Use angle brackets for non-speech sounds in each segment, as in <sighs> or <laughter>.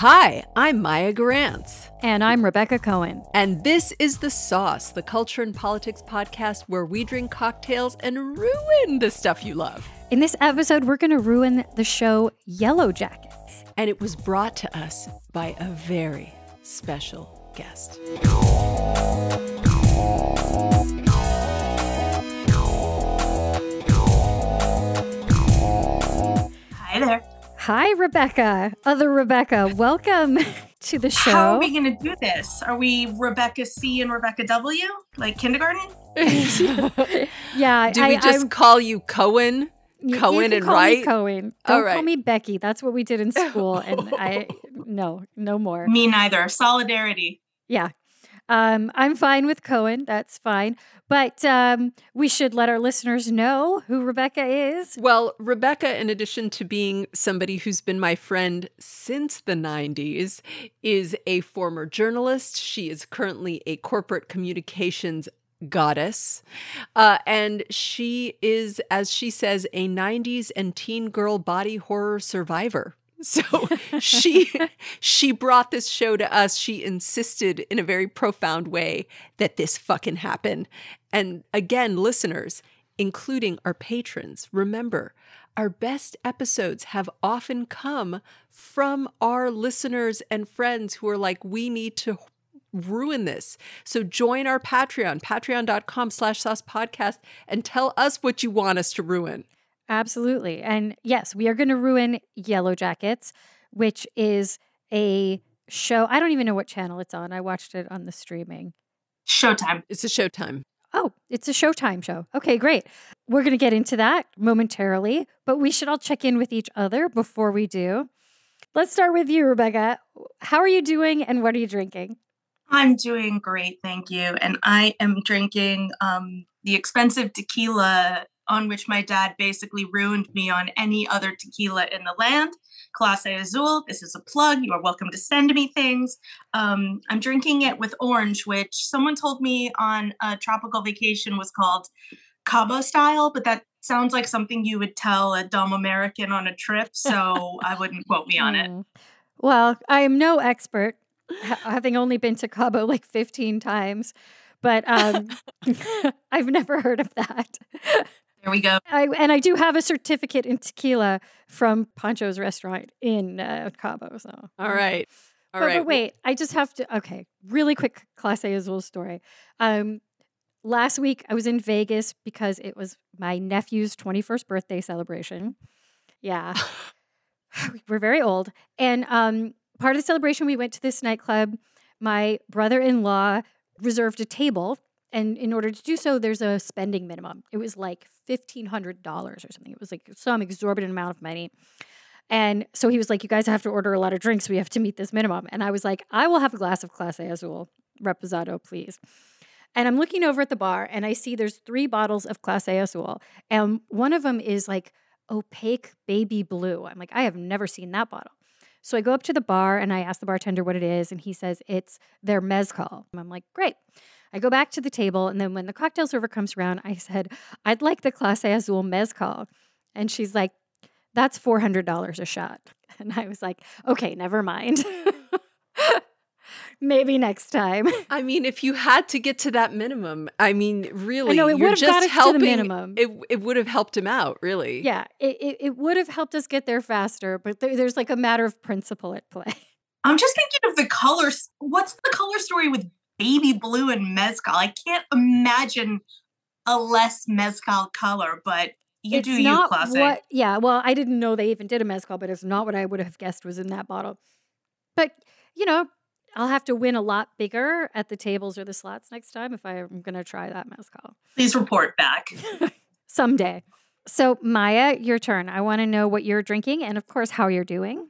Hi, I'm Maya Gurantz. And I'm Rebecca Cohen. And this is The Sauce, the culture and politics podcast where we drink cocktails and ruin the stuff you love. In this episode, we're going to ruin the show Yellowjackets. And it was brought to us by a very special guest. Hi there. Hi, Rebecca. Other Rebecca, welcome <laughs> to the show. How are we going to do this? Are we Rebecca C and Rebecca W, like kindergarten? <laughs> yeah. <laughs> Do we just I, call you Cohen? you- you Cohen can and call me Wright? Cohen. Don't right. call me Becky. That's what we did in school. And I, no, no more. Me neither. Solidarity. Yeah. Um, I'm fine with Cohen. That's fine. But um, we should let our listeners know who Rebecca is. Well, Rebecca, in addition to being somebody who's been my friend since the 90s, is a former journalist. She is currently a corporate communications goddess. Uh, and she is, as she says, a 90s and teen girl body horror survivor. <laughs> So she she brought this show to us. She insisted in a very profound way that this fucking happen. And again, listeners, including our patrons, remember, our best episodes have often come from our listeners and friends who are like, we need to ruin this. So join our Patreon, patreon.com slash sauce podcast, and tell us what you want us to ruin. Absolutely. And yes, we are going to ruin Yellowjackets, which is a show. I don't even know what channel it's on. I watched it on the streaming. Showtime. It's a showtime. Oh, it's a Showtime show. Okay, great. We're going to get into that momentarily, but we should all check in with each other before we do. Let's start with you, Rebecca. How are you doing and what are you drinking? I'm doing great, thank you. And I am drinking um, the expensive tequila on which my dad basically ruined me on any other tequila in the land. Clase Azul. This is a plug. You are welcome to send me things. Um, I'm drinking it with orange, which someone told me on a tropical vacation was called Cabo style, but that sounds like something you would tell a dumb American on a trip. So <laughs> I wouldn't quote me on it. Hmm. Well, I am no expert, having only been to Cabo like 15 times, but um, <laughs> <laughs> I've never heard of that. There we go. I, and I do have a certificate in tequila from Pancho's restaurant in uh, Cabo. So, All right. All but, right. but wait, I just have to. Okay, really quick Clase Azul story. Um, last week I was in Vegas because it was my nephew's 21st birthday celebration. Yeah, <laughs> we're very old, and um, part of the celebration we went to this nightclub. My brother-in-law reserved a table. And in order to do so, there's a spending minimum. It was like $1,500 or something. It was like some exorbitant amount of money. And so he was like, You guys have to order a lot of drinks. We have to meet this minimum. And I was like, I will have a glass of Clase Azul, Reposado, please. And I'm looking over at the bar and I see there's three bottles of Clase Azul. And one of them is like opaque baby blue. I'm like, I have never seen that bottle. So I go up to the bar and I ask the bartender what it is. And he says, It's their mezcal. I'm like, Great. I go back to the table. And then when the cocktail server comes around, I said, I'd like the Clase Azul mezcal. And she's like, that's $400 a shot. <laughs> And I was like, okay, never mind. <laughs> Maybe next time. <laughs> I mean, if you had to get to that minimum, I mean, really, know, it you're would've just got us to the helping. minimum. It it would have helped him out, really. Yeah, it, it, it would have helped us get there faster, but there, there's like a matter of principle at play. I'm just thinking of the colors. What's the color story with baby blue and mezcal? I can't imagine a less mezcal color, but you it's do you, classic. What, yeah, well, I didn't know they even did a mezcal, but it's not what I would have guessed was in that bottle. But, you know, I'll have to win a lot bigger at the tables or the slots next time if I'm going to try that mezcal. Please report back. <laughs> someday. So, Maya, your turn. I want to know what you're drinking and, of course, how you're doing.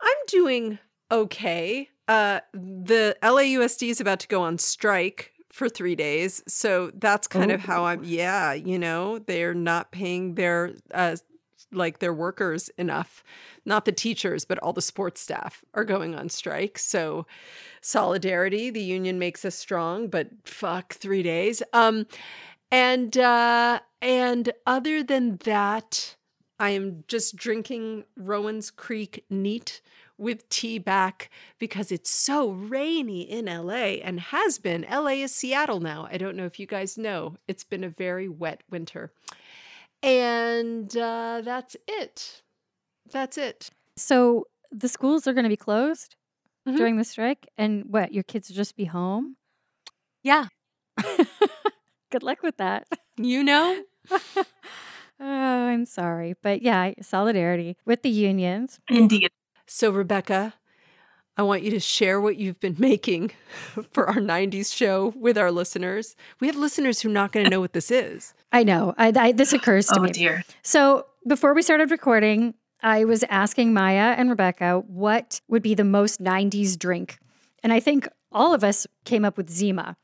I'm doing okay. Uh, the LAUSD is about to go on strike for three days, so that's kind of how I'm. Yeah, you know, they're not paying their uh, like their workers enough. Not the teachers, but all the sports staff are going on strike. So solidarity, the union makes us strong, but fuck, three days. Um, and uh, and other than that, I am just drinking Rowan's Creek neat, with tea back because it's so rainy in LA and has been. LA is Seattle now. I don't know if you guys know. It's been a very wet winter. And uh, that's it. That's it. So the schools are going to be closed Mhm. during the strike, and what? Your kids will just be home. Yeah. <laughs> Good luck with that. You know? <laughs> oh, I'm sorry, but yeah, solidarity with the unions. Indeed. So, Rebecca, I want you to share what you've been making <laughs> for our 90s show with our listeners. We have listeners who are not going to know what this is. <laughs> I know. I, I this occurs to Oh me. dear. So before we started recording, I was asking Maya and Rebecca what would be the most 90s drink. And I think all of us came up with Zima.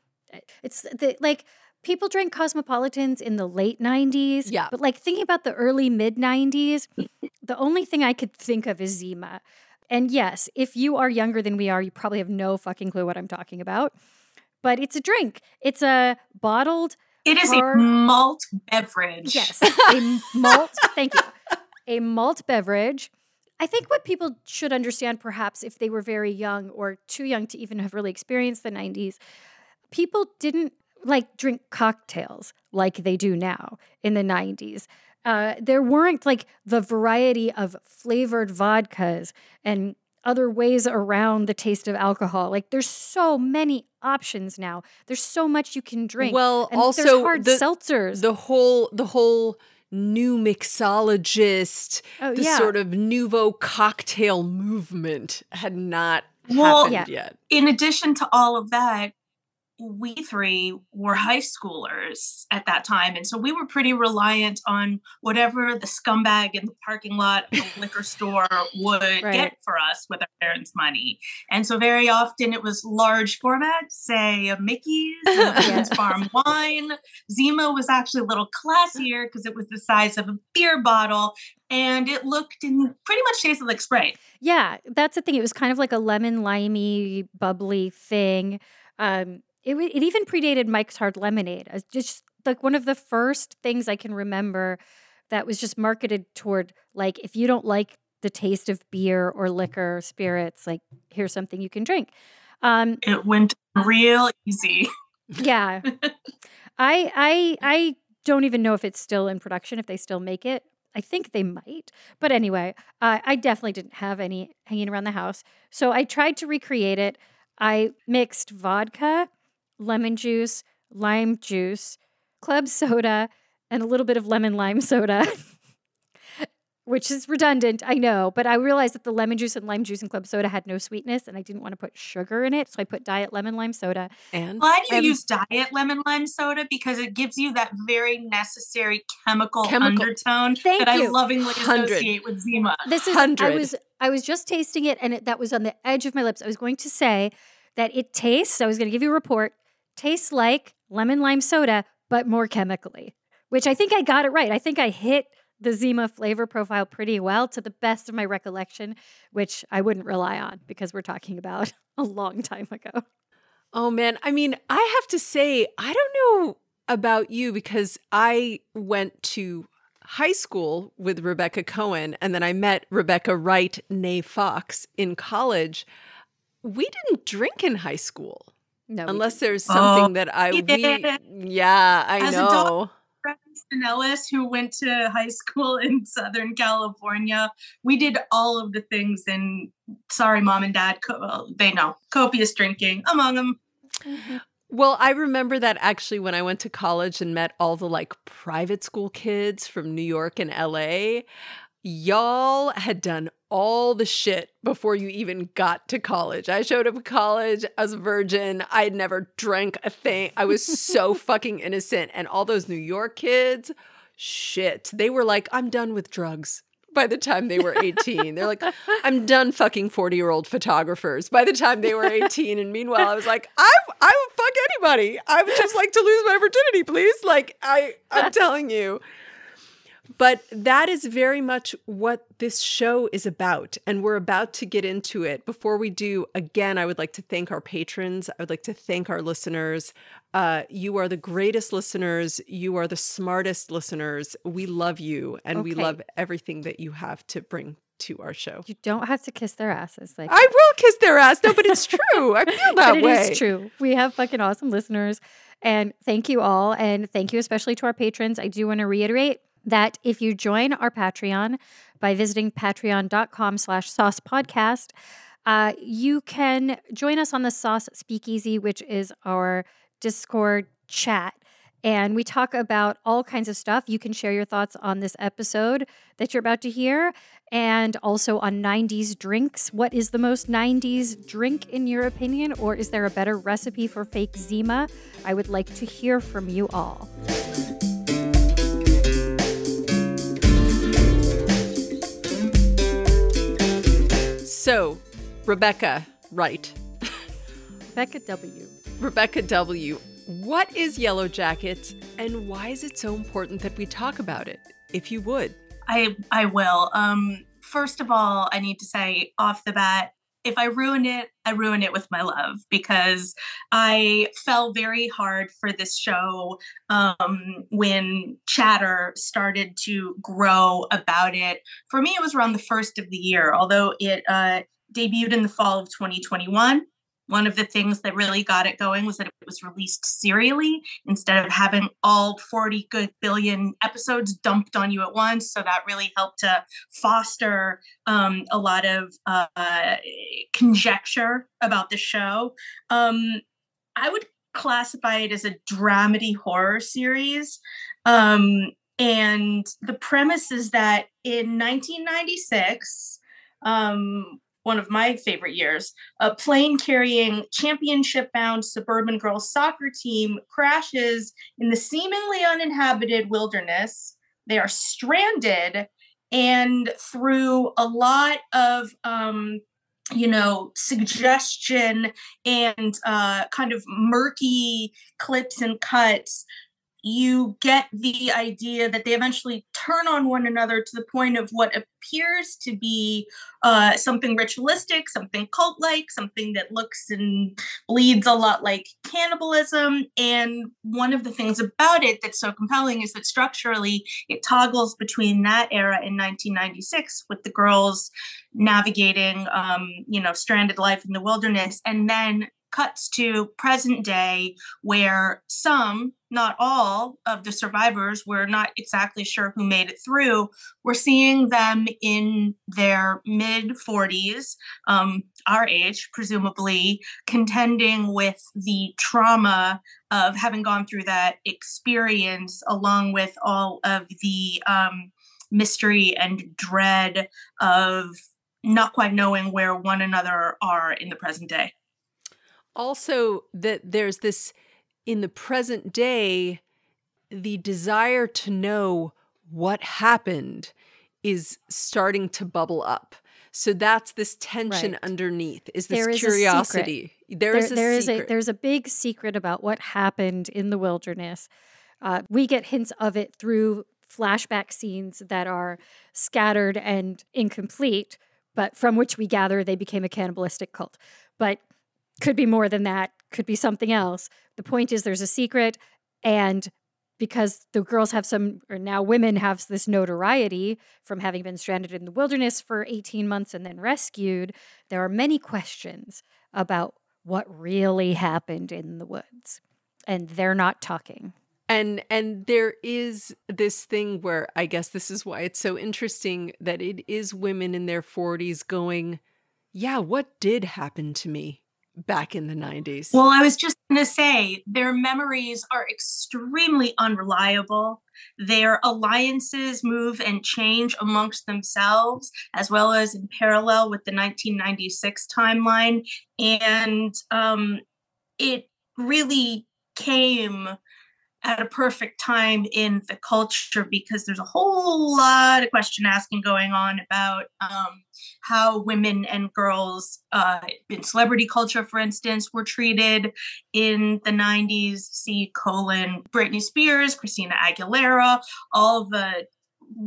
It's the, like people drank cosmopolitans in the late 90s. Yeah. But like thinking about the early mid 90s, the only thing I could think of is Zima. And yes, if you are younger than we are, you probably have no fucking clue what I'm talking about. But it's a drink. It's a bottled It is Hard- a malt beverage. Yes, a malt. <laughs> Thank you. A malt beverage. I think what people should understand, perhaps if they were very young or too young to even have really experienced the 90s, people didn't like drink cocktails like they do now in the 90s. Uh, there weren't like the variety of flavored vodkas and other ways around the taste of alcohol. Like there's so many options now. There's so much you can drink. Well, and also hard the, seltzers. the whole the whole new mixologist, oh the yeah. sort of nouveau cocktail movement had not Well- happened Yeah. yet. In addition to all of that, we three were high schoolers at that time. And so we were pretty reliant on whatever the scumbag in the parking lot of the <laughs> liquor store would Right. get for us with our parents' money. And so very often it was large format, say a Mickey's, a <laughs> Farm wine. Zima was actually a little classier because it was the size of a beer bottle and it looked and pretty much tasted like Sprite. Yeah, that's the thing. It was kind of like a lemon limey, bubbly thing. Um, it it even predated Mike's Hard Lemonade. It's just like one of the first things I can remember that was just marketed toward like if you don't like the taste of beer or liquor, or spirits, like here's something you can drink. Um, It went real easy. yeah, <laughs> I I I don't even know if it's still in production. If they still make it, I think they might. But anyway, uh, I definitely didn't have any hanging around the house, so I tried to recreate it. I mixed vodka, lemon juice, lime juice, club soda, and a little bit of lemon lime soda. <laughs> Which is redundant, I know, but I realized that the lemon juice and lime juice and club soda had no sweetness, and I didn't want to put sugar in it, so I put diet lemon lime soda. And Why do you And- use diet lemon lime soda? Because it gives you that very necessary chemical, Chemical- undertone Thank that I lovingly Hundred. associate with Zima. This is I was I was just tasting it and it, that was on the edge of my lips. I was going to say that it tastes, I was going to give you a report, tastes like lemon lime soda but more chemically. Which I think I got it right. I think I hit the Zima flavor profile pretty well to the best of my recollection, which I wouldn't rely on because we're talking about <laughs> a long time ago. Oh man, I mean, I have to say, I don't know about you because I went to high school with Rebecca Cohen and then I met Rebecca Wright, nay Fox, in college. We didn't drink in high school No. unless there's Oh, something that I we we yeah, I As a know. dog- Preston Ellis, who went to high school <laughs> in Southern California, we did all of the things. And sorry, mom and dad, co- they know copious drinking among them. didn't. Mm-hmm. Well, I remember that actually when I went to college and met all the like private school kids from New York and LA. Y'all had done all the shit before you even got to college. I showed up at college as a virgin. I had never drank a thing. I was so <laughs> fucking innocent. And all those New York kids, shit, they were like, I'm done with drugs by the time they were <laughs> 18. They're like, I'm done fucking 40 year old photographers by the time they were 18. And meanwhile, I was like, I, I would fuck anybody. I would just like to lose my virginity, please. Like, I, I'm <laughs> telling you. But that is very much what this show is about. And we're about to get into it. Before we do, again, I would like to thank our patrons. I would like to thank our listeners. Uh, you are the greatest listeners. You are the smartest listeners. We love you and we love everything that you have to bring to our show. You don't have to kiss their asses. Like I will kiss their ass. No, but it's <laughs> true. I feel that it way. is true. We have fucking awesome listeners. And thank you all. And thank you especially to our patrons. I do want to reiterate that if you join our Patreon by visiting patreon.com slash sauce podcast, uh, you can join us on the Sauce Speakeasy, which is our Discord chat. And we talk about all kinds of stuff. You can share your thoughts on this episode that you're about to hear and also on 90s drinks. What is the most 90s drink in your opinion? Or is there a better recipe for fake Zima? I would like to hear from you all. So, Rebecca Wright, Becca W. Rebecca W. What is Yellowjackets and why is it so important that we talk about it? If you would. I I will. Um first of all, I need to say off the bat, if I ruin it, I ruin it with my love because I fell very hard for this show um, when chatter started to grow about it. For me, it was around the first of the year, although it uh, debuted in the fall of 2021 one of the things that really got it going was that it was released serially instead of having all 40 good billion episodes dumped on you at once. So that really helped to foster um, a lot of uh, conjecture about the show. Um, I would classify it as a dramedy horror series. Um, and the premise is that in 1996, um, one of my favorite years, a plane carrying championship bound suburban girls soccer team crashes in the seemingly uninhabited wilderness. They are stranded, and through a lot of um, you know, suggestion and uh, kind of murky clips and cuts, you get the idea that they eventually turn on one another to the point of what appears to be uh, something ritualistic, something cult like, something that looks and bleeds a lot like cannibalism. And one of the things about it that's so compelling is that structurally it toggles between that era in 1996 with the girls navigating, um, you know, stranded life in the wilderness, and then cuts to present day where some not all of the survivors we're not exactly sure who made it through we're seeing them in their mid 40s um, our age presumably contending with the trauma of having gone through that experience along with all of the um, mystery and dread of not quite knowing where one another are in the present day also that there's this in the present day the desire to know what happened is starting to bubble up so that's this tension Right. underneath is this There is curiosity there There- is a there is a there's a big secret about what happened in the wilderness. Uh, we get hints of it through flashback scenes that are scattered and incomplete, but from which we gather they became a cannibalistic cult. But could be more than that. Could be something else. The point is, there's a secret, and because the girls have some, or now women have this notoriety from having been stranded in the wilderness for 18 months and then rescued, there are many questions about what really happened in the woods. And they're not talking. and and there is this thing where i guess this is why it's so interesting that it is women in their 40s going yeah what did happen to me back in the 90s Well, I was just going to say their memories are extremely unreliable. Their alliances move and change amongst themselves, as well as in parallel with the 1996 timeline. And um, it really came at a perfect time in the culture because there's a whole lot of question asking going on about um, how women and girls uh, in celebrity culture, for instance, were treated in the 90s. See colon Britney Spears, Christina Aguilera, all the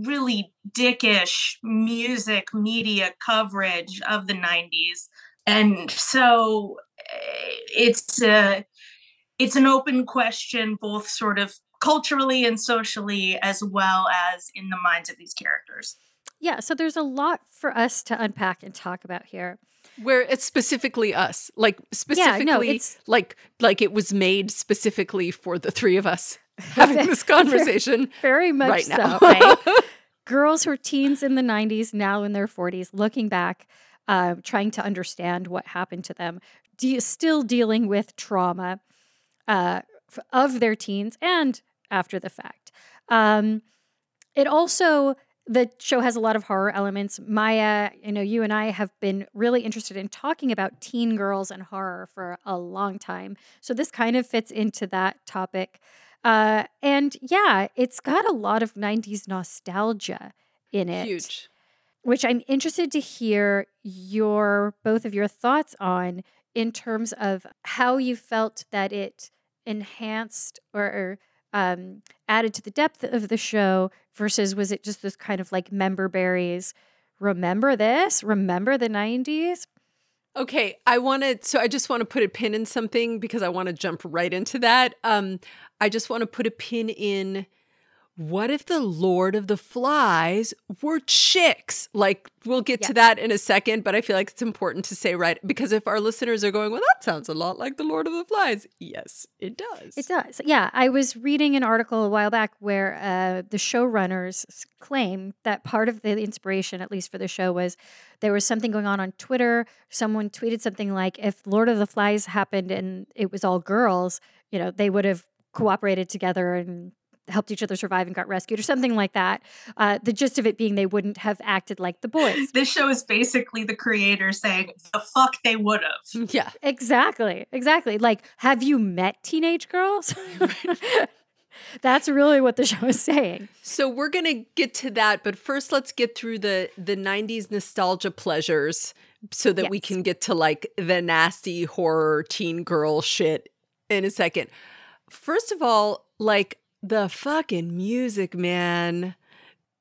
really dickish music media coverage of the 90s. And so eh, it's a it's an open question, both sort of culturally and socially, as well as in the minds of these characters. Yeah, so there's a lot for us to unpack and talk about here. Where it's specifically us, like specifically, yeah, no, it's like like it was made specifically for the three of us <laughs> having this conversation very much right so. now. Right? <laughs> Girls who were teens in the '90s, now in their 40s, looking back, uh, trying to understand what happened to them, de- still dealing with trauma uh, of their teens and after the fact. Um, it also the show has a lot of horror elements. Maya, you know, you and I have been really interested in talking about teen girls and horror for a long time. So this kind of fits into that topic. Uh, and yeah, it's got a lot of 90s nostalgia in it. Huge. Which I'm interested to hear your both of your thoughts on in terms of how you felt that it enhanced or, or um, added to the depth of the show versus was it just this kind of like member berries? Remember this? Remember the 90s? Okay, I want to. So I just want to put a pin in something because I want to jump right into that. Um, I just want to put a pin in. What if the Lord of the Flies were chicks? Like, we'll get to that in a second, but I feel like it's important to say right because if our listeners are going, well, that sounds a lot like the Lord of the Flies. Yes, it does. It does. Yeah. I was reading an article a while back where uh, the showrunners claim that part of the inspiration, at least for the show, was there was something going on on Twitter. Someone tweeted something like, if Lord of the Flies happened and it was all girls, you know, they would have cooperated together and helped each other survive and got rescued or something like that. Uh, the gist of it being they wouldn't have acted like the boys. <laughs> This show is basically the creator saying the fuck they would have. <laughs> Yeah. Exactly. Exactly. Like, have you met teenage girls? <laughs> That's really what the show is saying. So we're gonna get to that, but first let's get through the the '90s nostalgia pleasures, so that we can get to like the nasty horror teen girl shit in a second. First of all, like the fucking music, man.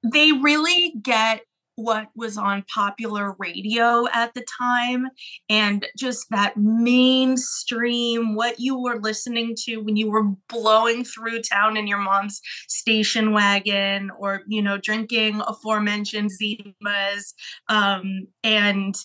They really get what was on popular radio at the time and just that mainstream what you were listening to when you were blowing through town in your mom's station wagon or you know drinking aforementioned zimas um, and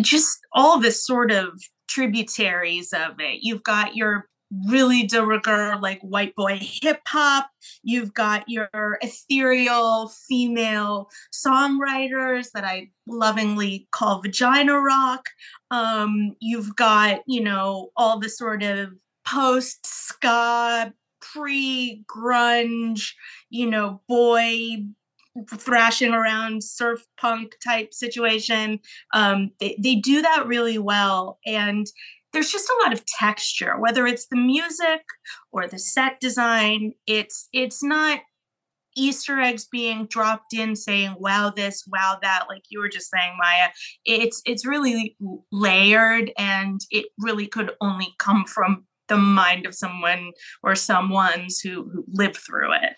just all this sort of tributaries of it you've got your really de rigueur like white boy hip hop you've got your ethereal female songwriters that I lovingly call vagina rock. Um, you've got, you know, all the sort of post ska, pre grunge, you know, boy thrashing around surf punk type situation. Um, they, they do that really well. And there's just a lot of texture, whether it's the music or the set design. It's it's not Easter eggs being dropped in saying wow this, wow that, like you were just saying, Maya. It's it's really layered and it really could only come from the mind of someone or someone's who, who lived through it.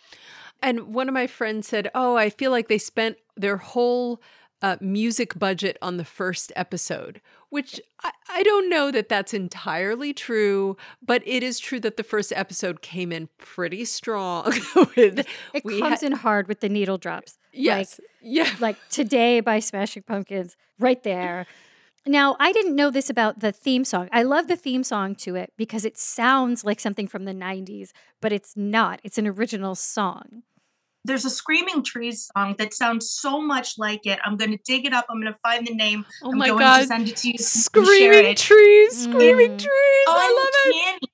And one of my friends said, "Oh, I feel like they spent their whole uh, music budget on the first episode." Which I, I don't know that that's entirely true, but it is true that the first episode came in pretty strong. <laughs> with, It comes had- in hard with the needle drops. yes, yeah, Like Today by Smashing Pumpkins, right there. Now, I didn't know this about the theme song. I love the theme song to it because it sounds like something from the 90s, but it's not. It's an original song. There's a Screaming Trees song that sounds so much like it. I'm going to dig it up. I'm going to find the name. Oh I'm my going god, to send it to you. so you can share screaming it. trees, screaming Mm. trees! I love it.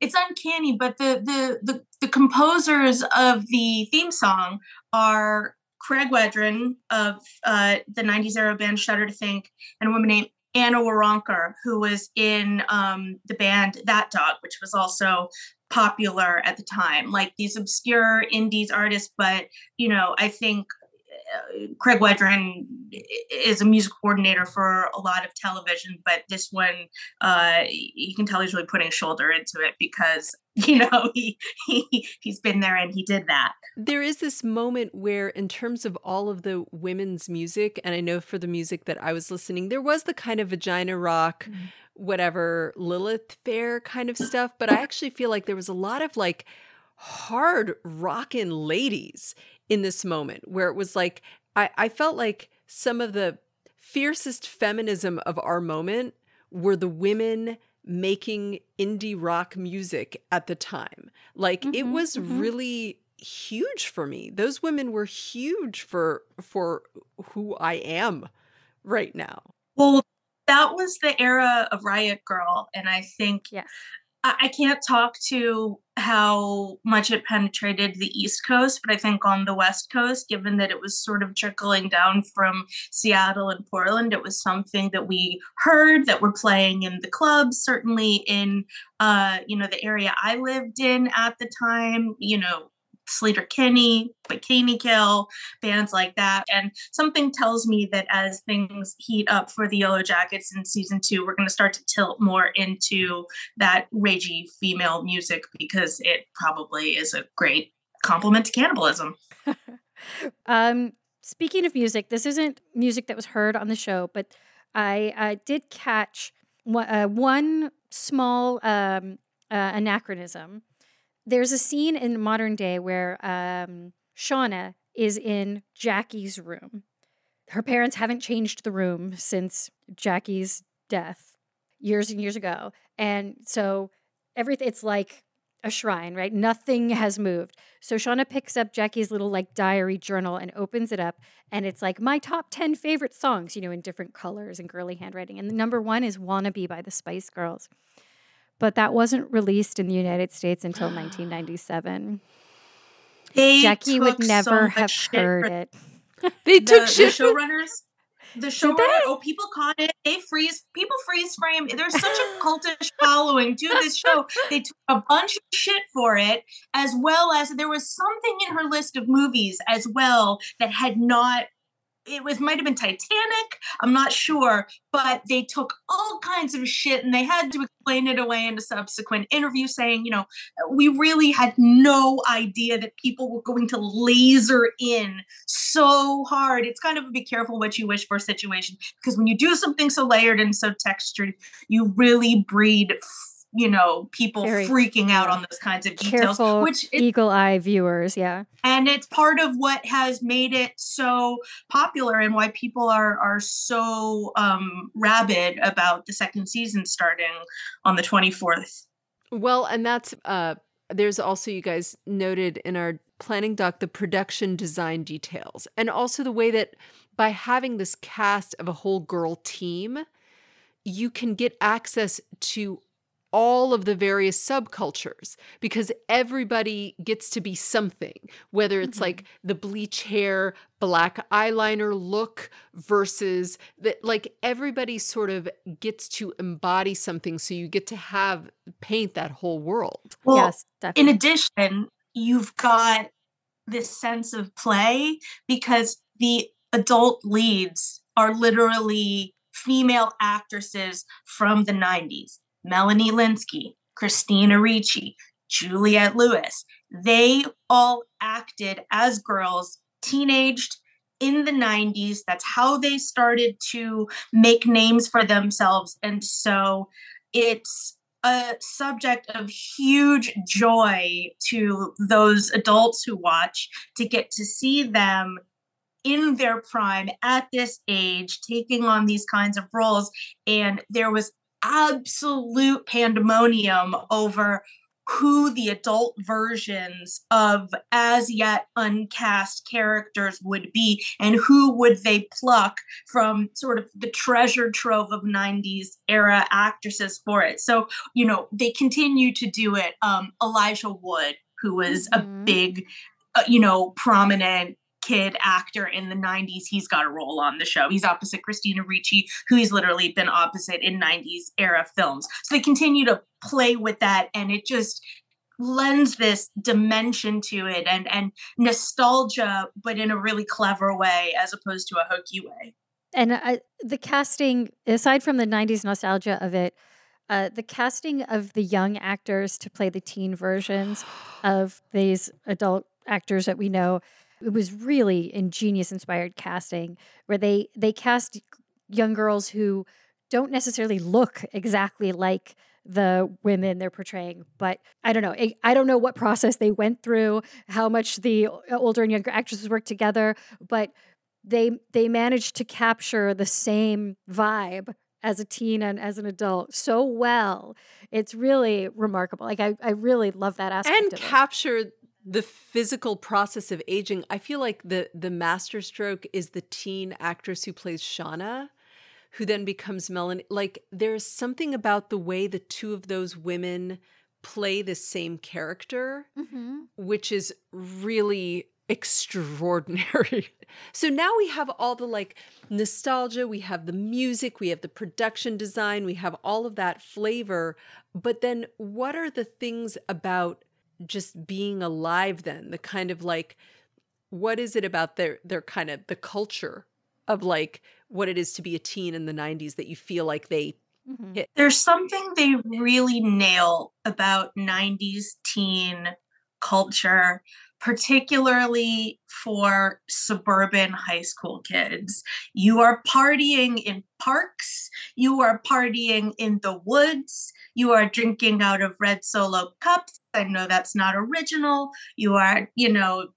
It's uncanny, but the, the the the composers of the theme song are Craig Wedren of uh, the '90s era band Shudder to Think, and a woman named Anna Waronker, who was in um, the band That Dog, which was also popular at the time. Like these obscure indies artists, but you know, I think uh, Craig Wedren is a music coordinator for a lot of television, but this one, uh, you can tell he's really putting shoulder into it because <laughs> you know he, he he's been there and he did that. There is this moment where, in terms of all of the women's music, and I know for the music that I was listening, there was the kind of vagina rock, Mhm. Whatever, Lilith Fair kind of stuff. But I actually feel like there was a lot of like hard rockin' ladies in this moment where it was like I, I felt like some of the fiercest feminism of our moment were the women making indie rock music at the time. Like mm-hmm, it was mm-hmm. really huge for me. Those women were huge for for who I am right now. Well, that was the era of Riot Grrrl. and I think yes. I can't talk to how much it penetrated the East Coast, but I think on the West Coast, given that it was sort of trickling down from Seattle and Portland, it was something that we heard that were playing in the clubs, certainly in uh, you know, the area I lived in at the time, you know, Sleater-Kinney, Bikini Kill, bands like that. And something tells me that as things heat up for the Yellowjackets in season two, we're going to start to tilt more into that ragey female music because it probably is a great complement to cannibalism. <laughs> um, speaking of music, this isn't music that was heard on the show, but I uh, did catch one, uh, one small um, uh, anachronism there's a scene in modern day where um, Shauna is in Jackie's room. Her parents haven't changed the room since Jackie's death years and years ago. And so everything, it's like a shrine, right? Nothing has moved. So Shauna picks up Jackie's little like diary journal and opens it up. And it's like my top 10 favorite songs, you know, in different colors and girly handwriting. And the number one is Wannabe by the Spice Girls but that wasn't released in the United States until <gasps> 1997. They Jackie would never so have heard it. <laughs> They took the, shit. The showrunners. The showrunner. Oh, people caught it. They freeze. People freeze frame. There's such a cultish <laughs> following to this show. They took a bunch of shit for it, as well as there was something in her list of movies as well that had not it was might have been Titanic. I'm not sure, but they took all kinds of shit and they had to explain it away in a subsequent interview, saying, you know, we really had no idea that people were going to laser in so hard. It's kind of a be careful what you wish for situation because when you do something so layered and so textured, you really breed you know people Very freaking out on those kinds of details careful, which eagle eye viewers yeah. And it's part of what has made it so popular and why people are are so um rabid about the second season starting on the 24th well and that's uh there's also you guys noted in our planning doc the production design details and also the way that by having this cast of a whole girl team you can get access to all of the various subcultures because everybody gets to be something, whether it's mm-hmm. like the bleach hair, black eyeliner look versus that, like everybody sort of gets to embody something. So you get to have paint that whole world. Well, yes, definitely. in addition, you've got this sense of play because the adult leads are literally female actresses from the 90s Melanie Lynskey, Christina Ricci, Juliette Lewis. They all acted as girls, teenaged in the 90s. That's how they started to make names for themselves. And so it's a subject of huge joy to those adults who watch to get to see them in their prime at this age taking on these kinds of roles and there was absolute pandemonium over who the adult versions of as yet uncast characters would be and who would they pluck from sort of the treasure trove of 90s era actresses for it so you know they continue to do it um elijah wood who was mm-hmm. a big uh, you know prominent kid actor in the 90s, he's got a role on the show. He's opposite Christina Ricci, who he's literally been opposite in 90s era films. So they continue to play with that, and it just lends this dimension to it and and nostalgia but in a really clever way as opposed to a hokey way and uh, the casting aside from the 90s nostalgia of it uh, the casting of the young actors to play the teen versions of these adult actors that we know it was really ingenious inspired casting where they they cast young girls who don't necessarily look exactly like the women they're portraying but i don't know i don't know what process they went through how much the older and younger actresses worked together but they they managed to capture the same vibe as a teen and as an adult so well. It's really remarkable. Like I, I really love that aspect and of it. capture the physical process of aging. I feel like the the masterstroke is the teen actress who plays Shauna, who then becomes Melanie. Like there's something about the way the two of those women play the same character, Mhm. which is really extraordinary. <laughs> so now we have all the like nostalgia, we have the music, we have the production design, we have all of that flavor. But then what are the things about just being alive then? The kind of like what is it about their their kind of the culture of like what it is to be a teen in the 90s that you feel like they Mhm. There's something they really nail about 90s teen culture, particularly for suburban high school kids. You are partying in parks, you are partying in the woods, you are drinking out of red solo cups. I know that's not original. You are, you know,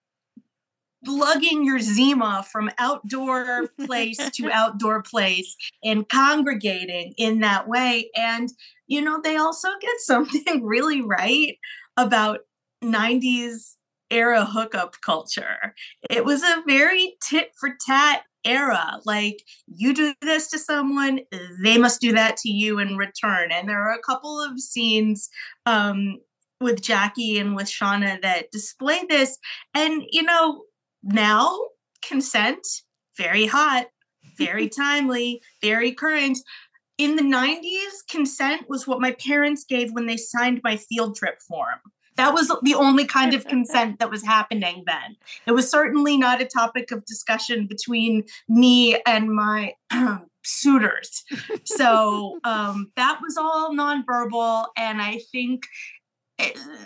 lugging your Zima from outdoor <laughs> place to outdoor place and congregating in that way. And, you know, they also get something <laughs> really right about 90s era hookup culture. It was a very tit for tat era. Like, you do this to someone, they must do that to you in return. And there are a couple of scenes um, with Jackie and with Shauna that display this. And, you know, now consent, very hot, very <laughs> timely, very current. In the 90s, consent was what my parents gave when they signed my field trip form. That was the only kind of consent that was happening then. It was certainly not a topic of discussion between me and my <clears throat> suitors. So <laughs> um, that was all nonverbal. And I think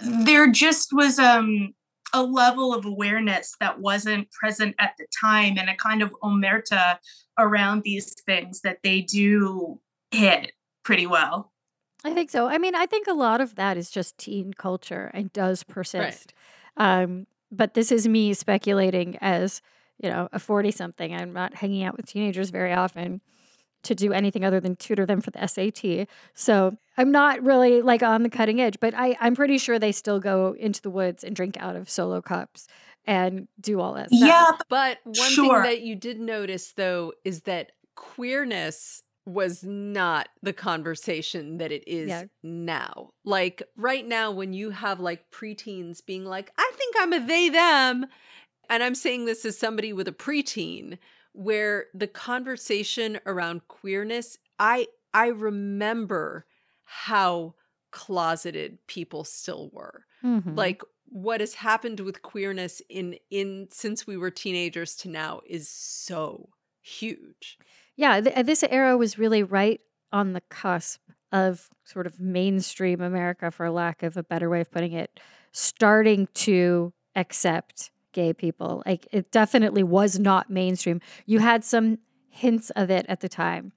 there just was um, a level of awareness that wasn't present at the time and a kind of omerta around these things that they do hit pretty well. I think so. I mean, I think a lot of that is just teen culture and does persist. Um, but this is me speculating as, you know, a 40 something. I'm not hanging out with teenagers very often to do anything other than tutor them for the SAT. So I'm not really like on the cutting edge, but I, I'm pretty sure they still go into the woods and drink out of solo cups and do all that stuff. Yeah, But one Sure. thing that you did notice though is that queerness was not the conversation that it is Yeah. now. Like right now, when you have like preteens being like, I think I'm a they them. And I'm saying this as somebody with a preteen, where the conversation around queerness, I I remember how closeted people still were Mhm. like what has happened with queerness in in since we were teenagers to now is so huge Yeah, th- this era was really right on the cusp of sort of mainstream America, for lack of a better way of putting it, starting to accept gay people. Like it definitely was not mainstream. You had some hints of it at the time.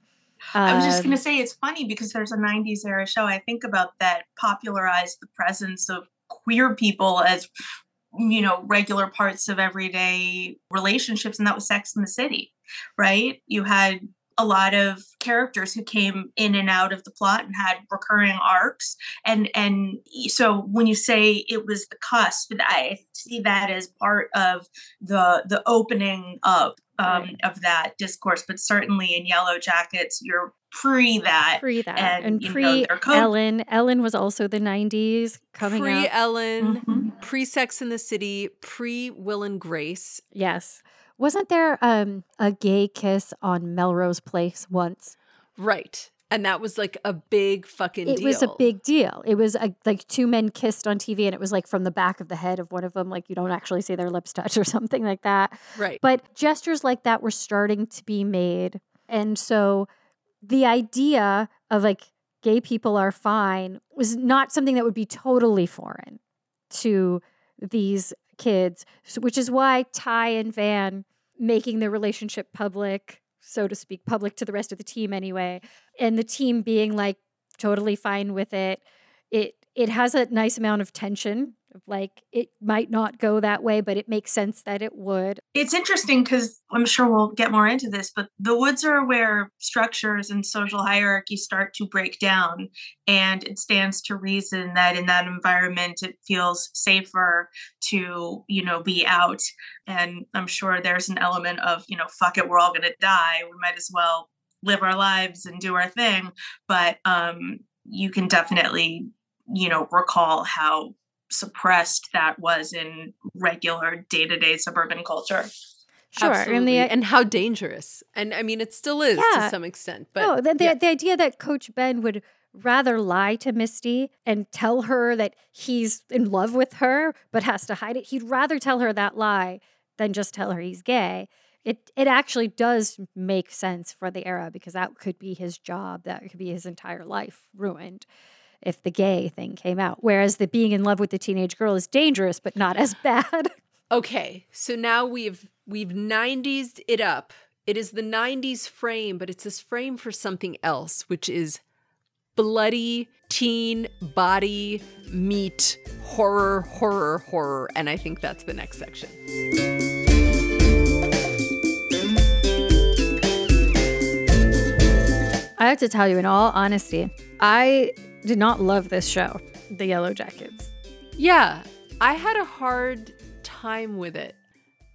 I was just Um, going to say it's funny because there's a 90s era show I think about that popularized the presence of queer people as you know regular parts of everyday relationships and that was Sex in the City, right? You had a lot of characters who came in and out of the plot and had recurring arcs and and so when you say it was the cusp i see that as part of the the opening up um, Right. of that discourse but certainly in yellowjackets you're pre that pre that and, and, you know, pre their co- Ellen. Ellen was also the 90s coming pre out. ellen Mhm. pre sex in the city pre will and grace Yes. Wasn't there um, a gay kiss on Melrose Place once? right and that was like a big fucking deal. it deal was a big deal. It was a, like two men kissed on TV, and it was like from the back of the head of one of them, like you don't actually see their lips touch <laughs> or something like that. right But gestures like that were starting to be made, and so the idea of like gay people are fine was not something that would be totally foreign to these kids, which is why Tai and Van making their relationship public, so to speak, public to the rest of the team anyway, and the team being like totally fine with it. It it has a nice amount of tension Like it might not go that way, but it makes sense that it would. It's interesting because I'm sure we'll get more into this, but the woods are where structures and social hierarchy start to break down. And it stands to reason that in that environment, it feels safer to, you know, be out. And I'm sure there's an element of, you know, fuck it, we're all going to die. We might as well live our lives and do our thing. But um, you can definitely, you know, recall how suppressed that was in regular day-to-day suburban culture. Sure, Absolutely. and the and how dangerous. And I mean, it still is Yeah. to some extent. But no, the, the, yeah. the idea that Coach Ben would rather lie to Misty and tell her that he's in love with her but has to hide it. He'd rather tell her that lie than just tell her he's gay. It it actually does make sense for the era because that could be his job. That could be his entire life ruined if the gay thing came out. Whereas the being in love with the teenage girl is dangerous but not as bad. <laughs> Okay, so now we've we've 90s it up. It is the 90s frame, but it's this frame for something else, which is bloody teen body meat horror horror horror and I think that's the next section. I have to tell you, in all honesty, I did not love this show, The Yellowjackets. Yeah, I had a hard time with it.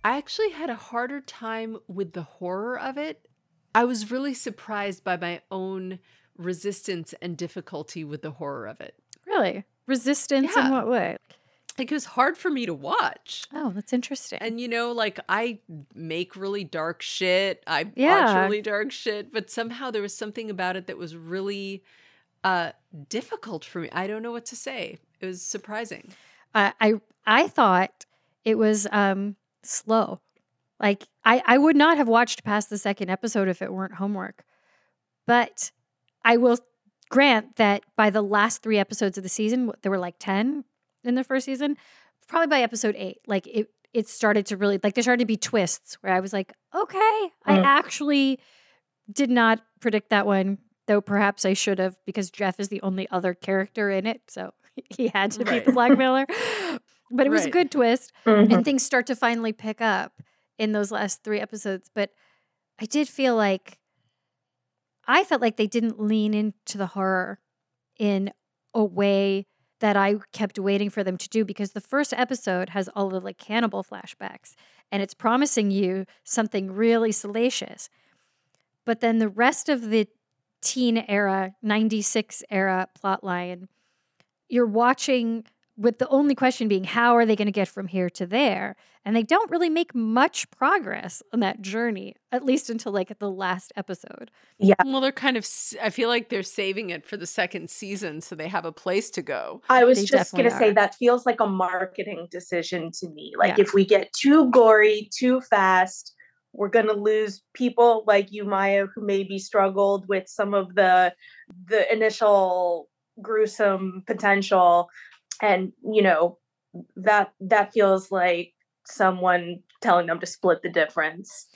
I actually had a harder time with the horror of it. I was really surprised by my own resistance and difficulty with the horror of it. Really? Resistance in what way? Like it was hard for me to watch. Oh, that's interesting. And you know, like I make really dark shit. I watch really dark shit, but somehow there was something about it that was really uh difficult for me. I don't know what to say. It was surprising. I I I thought it was um slow. Like I I would not have watched past the second episode if it weren't homework. But I will grant that by the last 3 episodes of the season, there were like 10 in the first season, probably by episode 8, like it it started to really like there started to be twists where I was like, "Okay, I Mm. actually did not predict that one." Though perhaps I should have because Jeff is the only other character in it, so <laughs> he had to be the blackmailer. <laughs> But it was a good twist Mhm. and things start to finally pick up in those last three episodes. But I did feel like I felt like they didn't lean into the horror in a way that I kept waiting for them to do because the first episode has all the like cannibal flashbacks and it's promising you something really salacious. But then the rest of the teen era, 96 era plotline, you're watching with the only question being how are they going to get from here to there and they don't really make much progress on that journey at least until like the last episode Yeah. Well, they're kind of i feel like they're saving it for the second season so they have a place to go. I was They just going to say that feels like a marketing decision to me. Like Yeah. if we get too gory too fast, we're going to lose people like you Maya who maybe struggled with some of the the initial gruesome potential and you know that that feels like someone telling them to split the difference.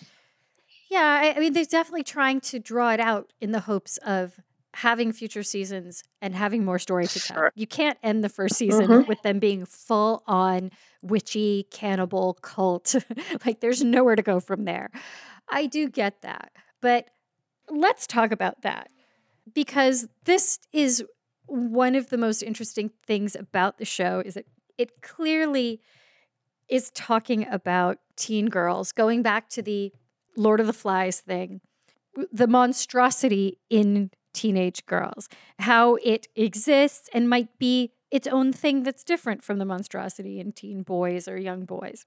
yeah I, I mean they're definitely trying to draw it out in the hopes of having future seasons and having more story to tell Sure. you can't end the first season Mhm. with them being full on witchy cannibal cult. <laughs> Like there's nowhere to go from there. I do get that but let's talk about that because this is one of the most interesting things about the show is that it clearly is talking about teen girls going back to the lord of the flies thing the monstrosity in teenage girls how it exists and might be its own thing that's different from the monstrosity in teen boys or young boys.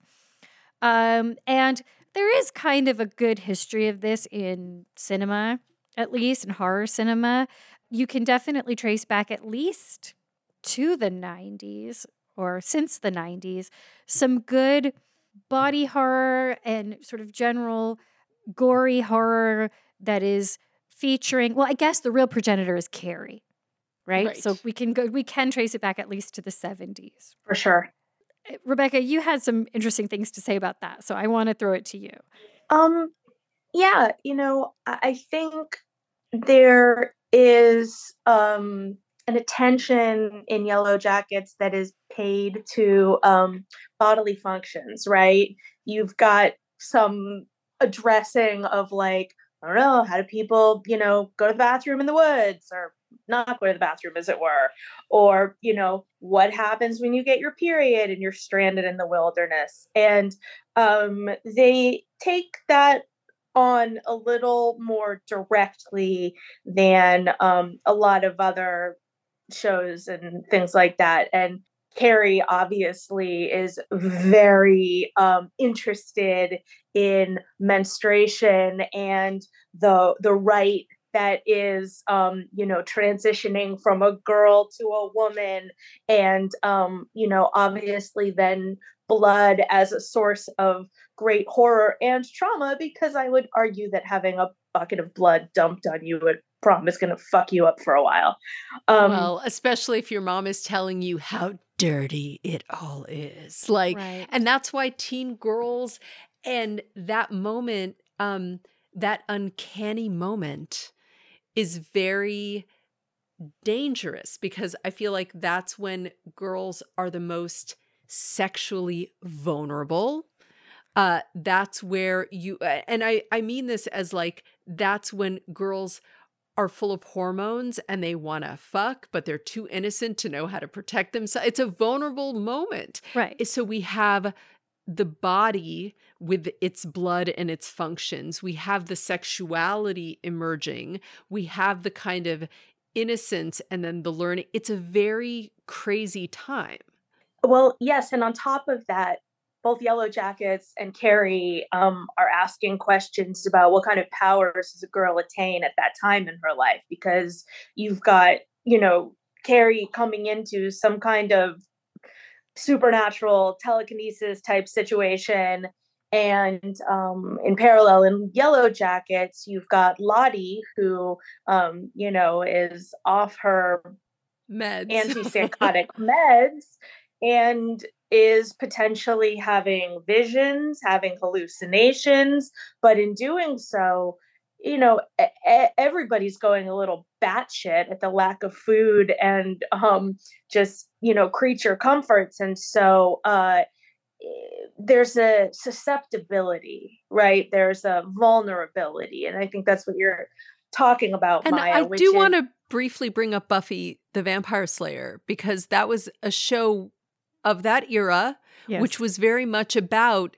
Um, and there is kind of a good history of this in cinema at least in horror cinema. You can definitely trace back at least to the 90s or since the 90s some good body horror and sort of general gory horror that is featuring well i guess the real progenitor is carrie right, so we can go we can trace it back at least to the 70s For sure. Uh, rebecca you had some interesting things to say about that so i want to throw it to you Um, yeah, you know, I I think there is um an attention in Yellowjackets that is paid to um, bodily functions, right? You've got some addressing of like, I don't know, how do people, you know, go to the bathroom in the woods or not go to the bathroom, as it were? Or, you know, what happens when you get your period and you're stranded in the wilderness? And um, they take that on a little more directly than um, a lot of other shows and things like that. And Carrie obviously is very um, interested in menstruation and the the right that is um, you know transitioning from a girl to a woman and um, you know obviously then blood as a source of great horror and trauma because I would argue that having a bucket of blood dumped on you at prom is going to fuck you up for a while. Um, well, especially if your mom is telling you how dirty it all is. Like, right. and that's why teen girls and that moment, um, that uncanny moment is very dangerous because I feel like that's when girls are the most sexually vulnerable. Uh, that's where you and I I mean this as like that's when girls are full of hormones and they want to fuck, but they're too innocent to know how to protect themselves. It's a vulnerable moment. Right. So we have the body with its blood and its functions. We have the sexuality emerging. We have the kind of innocence and then the learning. It's a very crazy time. Well, yes. And on top of that, both Yellowjackets and Carrie um, are asking questions about what kind of powers does a girl attain at that time in her life, because you've got, you know, Carrie coming into some kind of supernatural telekinesis type situation. And um, in parallel, in Yellowjackets, you've got Lottie, who, um, you know, is off her meds, antipsychotic <laughs> meds, and is potentially having visions, having hallucinations, but in doing so, you know, everybody's going a little batshit at the lack of food and um, just, you know, creature comforts. And so uh, there's a susceptibility, right? There's a vulnerability. And I think that's what you're talking about, and Maya. I do is- want to briefly bring up Buffy the Vampire Slayer because that was a show of that era, yes. which was very much about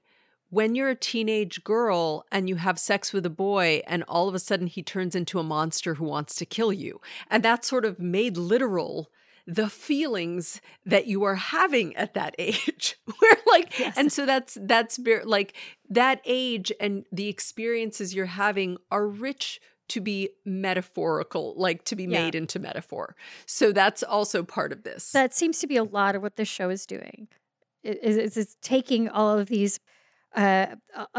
when you're a teenage girl and you have sex with a boy and all of a sudden he turns into a monster who wants to kill you. And that sort of made literal the feelings that you are having at that <laughs> age where like yes. and so that's that's very like that age and the experiences you're having are rich to be metaphorical, like to be yeah. made into metaphor. So that's also part of this. That seems to be a lot of what this show is doing. It's, it's taking all of these, uh,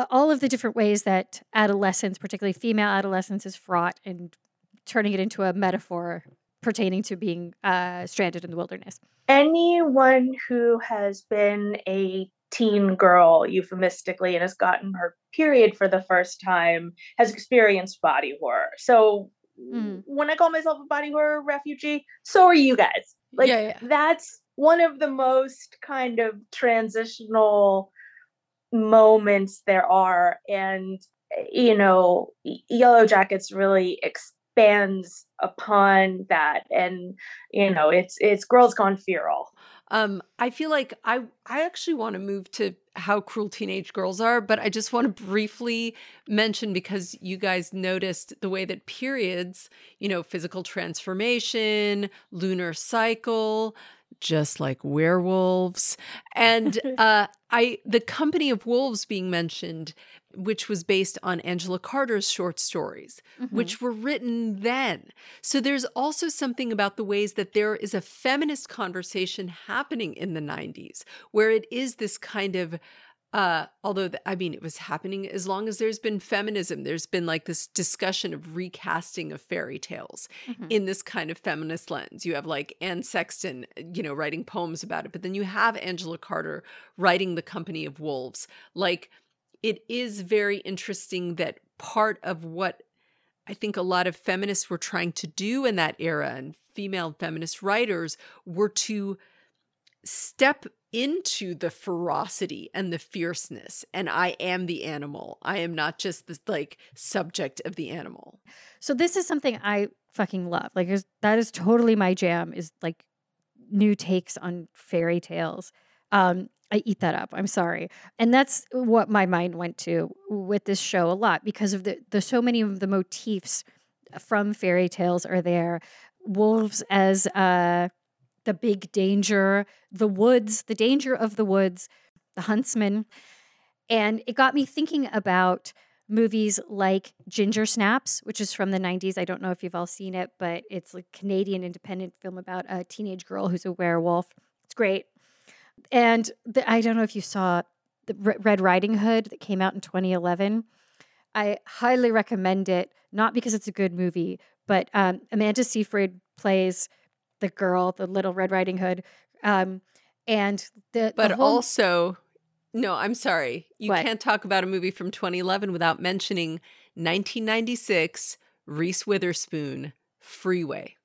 all of the different ways that adolescence, particularly female adolescence, is fraught and turning it into a metaphor pertaining to being uh, stranded in the wilderness. Anyone who has been a teen girl euphemistically and has gotten her period for the first time has experienced body horror. So mm. when I call myself a body horror refugee, so are you guys. Like yeah, yeah. that's one of the most kind of transitional moments there are and you know yellowjackets really expands upon that and you know it's it's girls gone feral. Um, I feel like I I actually want to move to how cruel teenage girls are, but I just want to briefly mention because you guys noticed the way that periods, you know, physical transformation, lunar cycle, just like werewolves, and <laughs> uh, I the company of wolves being mentioned which was based on Angela Carter's short stories, mm-hmm. which were written then. So there's also something about the ways that there is a feminist conversation happening in the 90s, where it is this kind of uh although the, i mean it was happening as long as there's been feminism there's been like this discussion of recasting of fairy tales mm-hmm. in this kind of feminist lens you have like anne sexton you know writing poems about it but then you have angela carter writing the company of wolves like it is very interesting that part of what I think a lot of feminists were trying to do in that era and female feminist writers were to step into the ferocity and the fierceness and i am the animal i am not just the like subject of the animal So this is something I fucking love. Like that is totally my jam is like new takes on fairy tales. Um I eat that up. I'm sorry. And that's what my mind went to with this show a lot because of the the so many of the motifs from fairy tales are there. Wolves as uh the big danger, the woods, the danger of the woods, the huntsman. And it got me thinking about movies like Ginger Snaps, which is from the 90s. I don't know if you've all seen it, but it's a Canadian independent film about a teenage girl who's a werewolf. It's great. And the, I don't know if you saw the Re- Red Riding Hood that came out in 2011. I highly recommend it, not because it's a good movie, but um, Amanda Seyfried plays the girl, the little Red Riding Hood. Um, and the, but the whole, also no i'm sorry you What? can't talk about a movie from 2011 without mentioning 1996 reese witherspoon freeway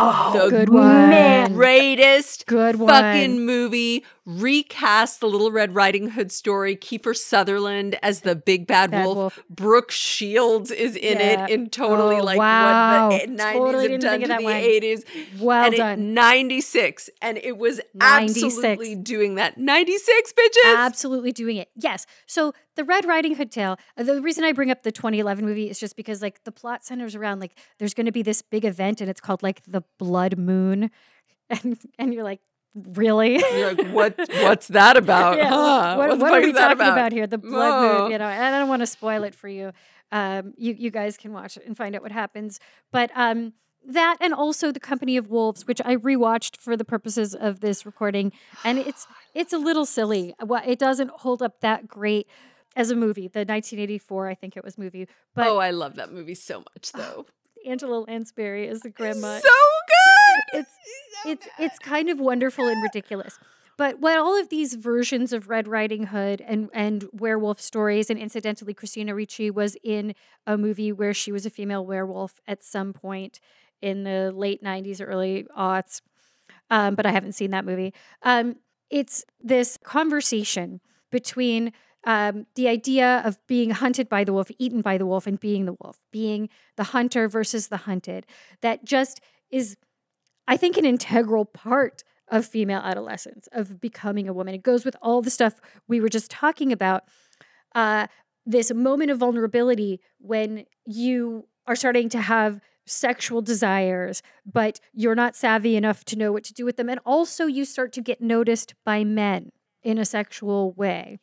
Oh, the good one. greatest good one. fucking movie recast the little red riding hood story kiefer sutherland as the big bad, Bad wolf. Wolf. brooke shields is in Yeah. it in totally Oh, like wow. what the 90s Totally have done to the one. 80s Well and done. it 96 and it was 96. absolutely doing that 96 bitches absolutely doing it. Yes. So the Red Riding Hood tale. uh, The reason I bring up the 2011 movie is just because like the plot centers around like there's going to be this big event and it's called like the Blood Moon, <laughs> and and you're like, really? You're like, <laughs> what? What's that about? Yeah, <laughs> Huh? What, the what are we talking about? here? The Blood Oh. Moon. You know, and I don't want to spoil it for you. Um, you you guys can watch it and find out what happens. But um, that and also the Company of Wolves, which I rewatched for the purposes of this recording, and it's it's a little silly. It doesn't hold up that great as a movie. The 1984, I think it was movie, but oh, I love that movie so much, though. Angela Lansbury is the grandma. So good. <laughs> It's it's it's kind of wonderful and ridiculous. But what all of these versions of Red Riding Hood and and werewolf stories, and incidentally, Christina Ricci was in a movie where she was a female werewolf at some point in the late '90s, early aughts. Um, but I haven't seen that movie. Um, it's this conversation between um, the idea of being hunted by the wolf, eaten by the wolf, and being the wolf, being the hunter versus the hunted. That just is, I think, an integral part of female adolescence, of becoming a woman. It goes with all the stuff we were just talking about. Uh, this moment of vulnerability when you are starting to have sexual desires, but you're not savvy enough to know what to do with them. And also, you start to get noticed by men in a sexual way.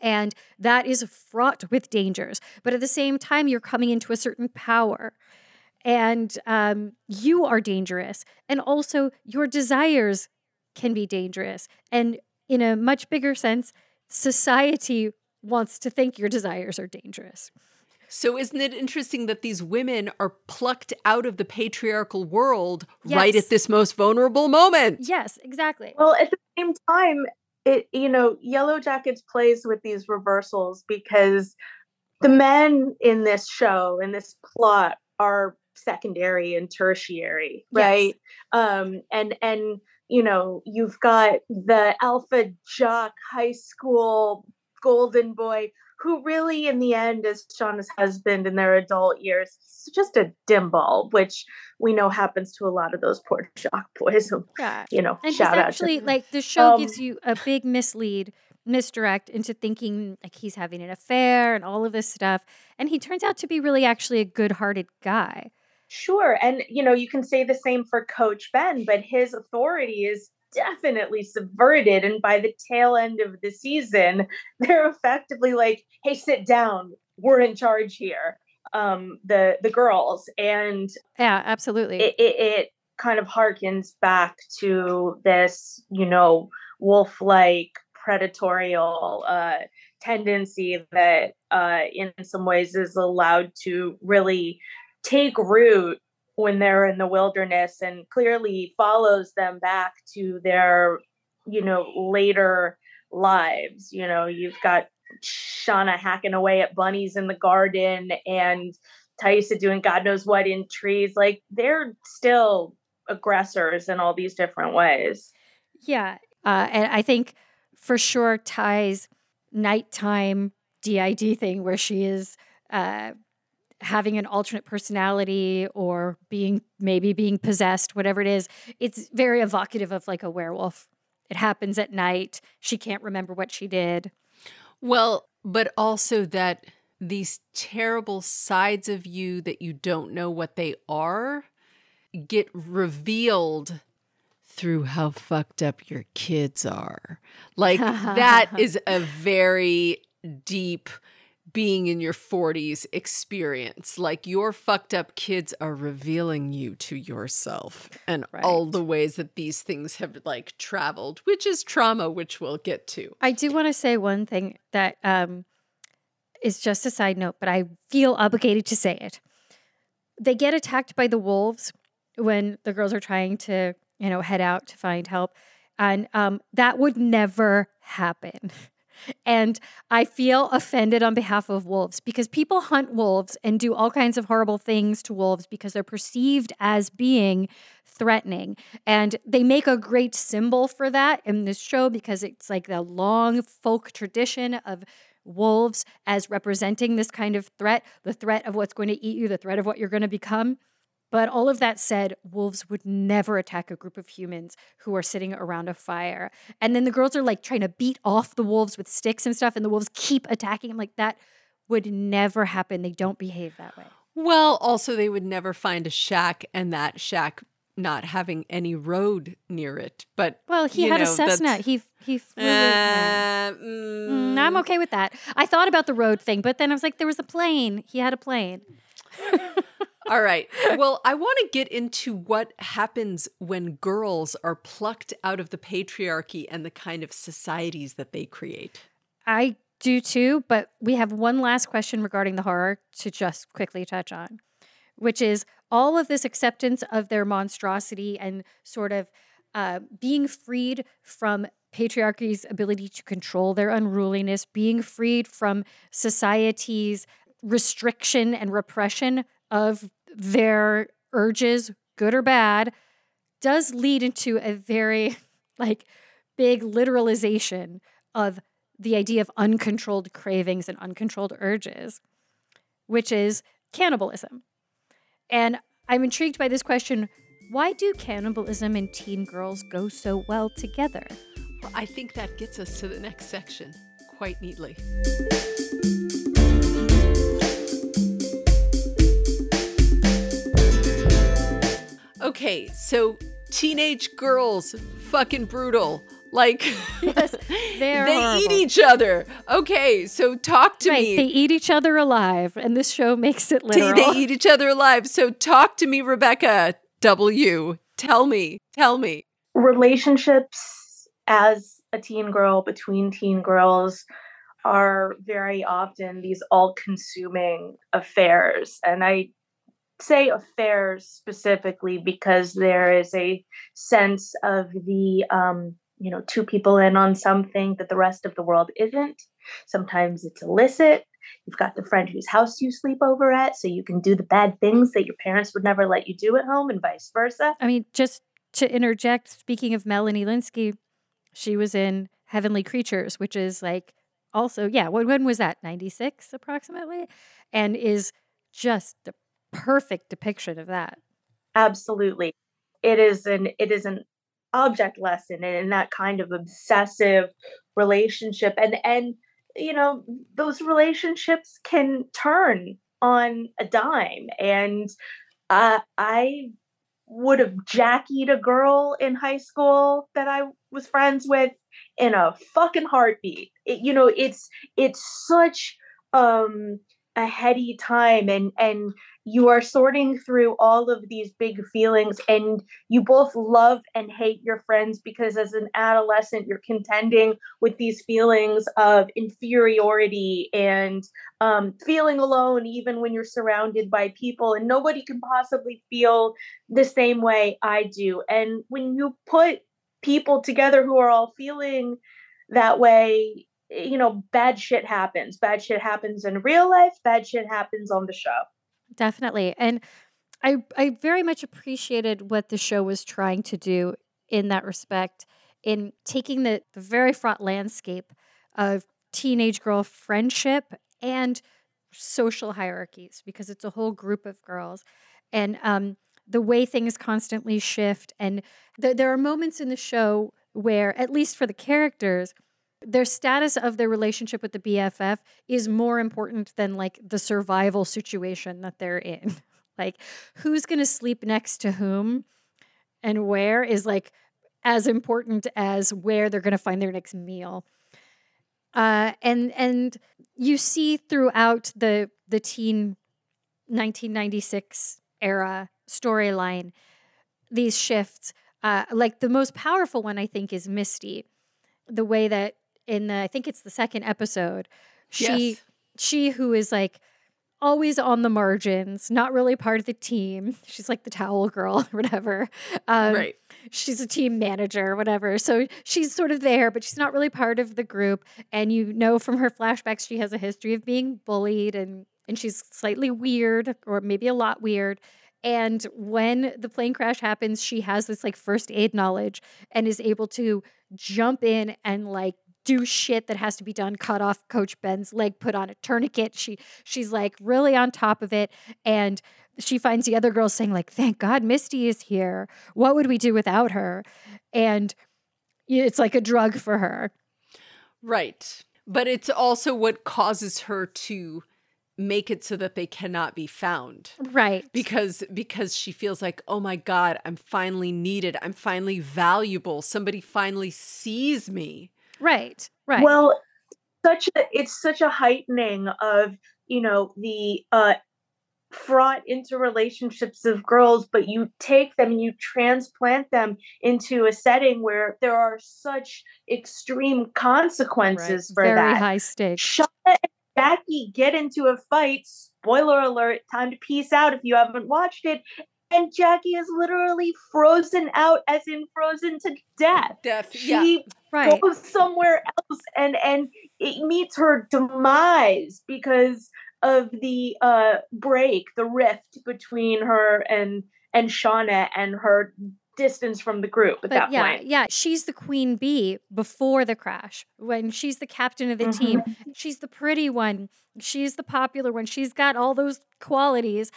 And that is fraught with dangers. But at the same time, you're coming into a certain power. And um, you are dangerous. And also, your desires can be dangerous. And in a much bigger sense, society wants to think your desires are dangerous. So isn't it interesting that these women are plucked out of the patriarchal world right at this most vulnerable moment? Yes, exactly. Well, at the same time, it you know, Yellowjackets plays with these reversals because the men in this show in this plot are secondary and tertiary, Yes. right? Um and and you know, you've got the alpha jock high school golden boy who really in the end is Shauna's husband in their adult years. It's just a dim bulb, which we know happens to a lot of those poor jock boys. Yeah. You know, And shout to actually like the show gives Um, you a big mislead, misdirect into thinking like he's having an affair and all of this stuff. And he turns out to be really actually a good hearted guy. Sure. And, you know, you can say the same for Coach Ben, but his authority is definitely subverted. And by the tail end of the season, <laughs> they're effectively like, hey, sit down. We're in charge here. Um, the the girls. And Yeah, absolutely. it, it, it kind of harkens back to this, you know, wolf-like predatorial uh tendency that uh in some ways is allowed to really take root when they're in the wilderness and clearly follows them back to their you know later lives you know you've got shauna hacking away at bunnies in the garden and taissa doing God knows what in trees. Like they're still aggressors in all these different ways. Yeah. Uh, and I think for sure Tai's nighttime DID thing where she is uh, having an alternate personality or being maybe being possessed, whatever it is, it's very evocative of like a werewolf. It happens at night. She can't remember what she did. Well, but also that these terrible sides of you that you don't know what they are get revealed through how fucked up your kids are. Like <laughs> that is a very deep being in your 40s experience. Like your fucked up kids are revealing you to yourself and right. all the ways that these things have like traveled, which is trauma, which we'll get to. I do want to say one thing that um, is just a side note, but I feel obligated to say it. They get attacked by the wolves when the girls are trying to, you know, head out to find help. And um, that would never happen. And I feel offended on behalf of wolves because people hunt wolves and do all kinds of horrible things to wolves because they're perceived as being threatening. And they make a great symbol for that in this show because it's like the long folk tradition of wolves as representing this kind of threat the threat of what's going to eat you, the threat of what you're going to become. But all of that said, wolves would never attack a group of humans who are sitting around a fire. And then the girls are like trying to beat off the wolves with sticks and stuff, and the wolves keep attacking them. Like that would never happen. They don't behave that way. Well, also, they would never find a shack, and that shack not having any road near it. But well, he had know, a Cessna. He he flew. Uh, mm, I'm okay with that. I thought about the road thing, but then I was like, there was a plane. He had a plane. <laughs> All right. Well, I want to get into what happens when girls are plucked out of the patriarchy and the kind of societies that they create. I do too, but we have one last question regarding the horror to just quickly touch on, which is all of this acceptance of their monstrosity and sort of uh, being freed from patriarchy's ability to control their unruliness, being freed from society's restriction and repression of their urges, good or bad, does lead into a very <laughs> like big literalization of the idea of uncontrolled cravings and uncontrolled urges, which is cannibalism. And I'm intrigued by this question why do cannibalism and teen girls go so well together? Well, I think that gets us to the next section quite neatly. Okay, so teenage girls, fucking brutal. Like, yes, <laughs> they horrible. eat each other. Okay, so talk to right, me. They eat each other alive, and this show makes it literal. They, they eat each other alive. So talk to me, Rebecca W. Tell me, tell me. Relationships as a teen girl between teen girls are very often these all consuming affairs. And I say affairs specifically because there is a sense of the um, you know two people in on something that the rest of the world isn't. Sometimes it's illicit. You've got the friend whose house you sleep over at so you can do the bad things that your parents would never let you do at home and vice versa. I mean just to interject speaking of melanie lynskey she was in heavenly creatures which is like also yeah when, when was that? 96 approximately? And is just the perfect depiction of that. Absolutely. It is an it is an object lesson in that kind of obsessive relationship and and you know those relationships can turn on a dime and uh, i would have jackied a girl in high school that i was friends with in a fucking heartbeat it, you know it's it's such um a heady time and and you are sorting through all of these big feelings and you both love and hate your friends because as an adolescent you're contending with these feelings of inferiority and um, feeling alone even when you're surrounded by people and nobody can possibly feel the same way i do. And when you put people together who are all feeling that way you know, bad shit happens. Bad shit happens in real life, bad shit happens on the show. definitely. And I I very much appreciated what the show was trying to do in that respect in taking the, the very fraught landscape of teenage girl friendship and social hierarchies because it's a whole group of girls and um, the way things constantly shift and th- there are moments in the show where at least for the characters their status of their relationship with the BFF is more important than like the survival situation that they're in. <laughs> like who's going to sleep next to whom and where is like as important as where they're going to find their next meal. Uh, and and you see throughout the the teen 1996 era storyline these shifts. Uh, like the most powerful one, I think, is Misty. The way that in the I think it's the second episode. She yes. she who is like always on the margins, not really part of the team. She's like the towel girl or <laughs> whatever. Um, right. She's a team manager or whatever. So she's sort of there, but she's not really part of the group. And you know from her flashbacks, she has a history of being bullied and and she's slightly weird or maybe a lot weird. And when the plane crash happens, she has this like first aid knowledge and is able to jump in and like do shit that has to be done cut off coach ben's leg put on a tourniquet. She she's like really on top of it and she finds the other girls saying like thank god misty is here. What would we do without her? And it's like a drug for her. Right. But it's also what causes her to make it so that they cannot be found. Right. Because because she feels like oh my god i'm finally needed. I'm finally valuable. Somebody finally sees me Right. Right. Well, such a it's such a heightening of, you know, the uh fraught interrelationships of girls, but you take them and you transplant them into a setting where there are such extreme consequences right. for Very that. high stakes. And Jackie get into a fight. Spoiler alert, time to peace out if you haven't watched it and Jackie is literally frozen out, as in frozen to death. Death. She yeah. right. goes somewhere else, and and it meets her demise because of the uh break, the rift between her and and Shauna and her distance from the group at but that yeah, point. Yeah, she's the queen bee before the crash. When she's the captain of the mm-hmm. team, she's the pretty one. She's the popular one. She's got all those qualities.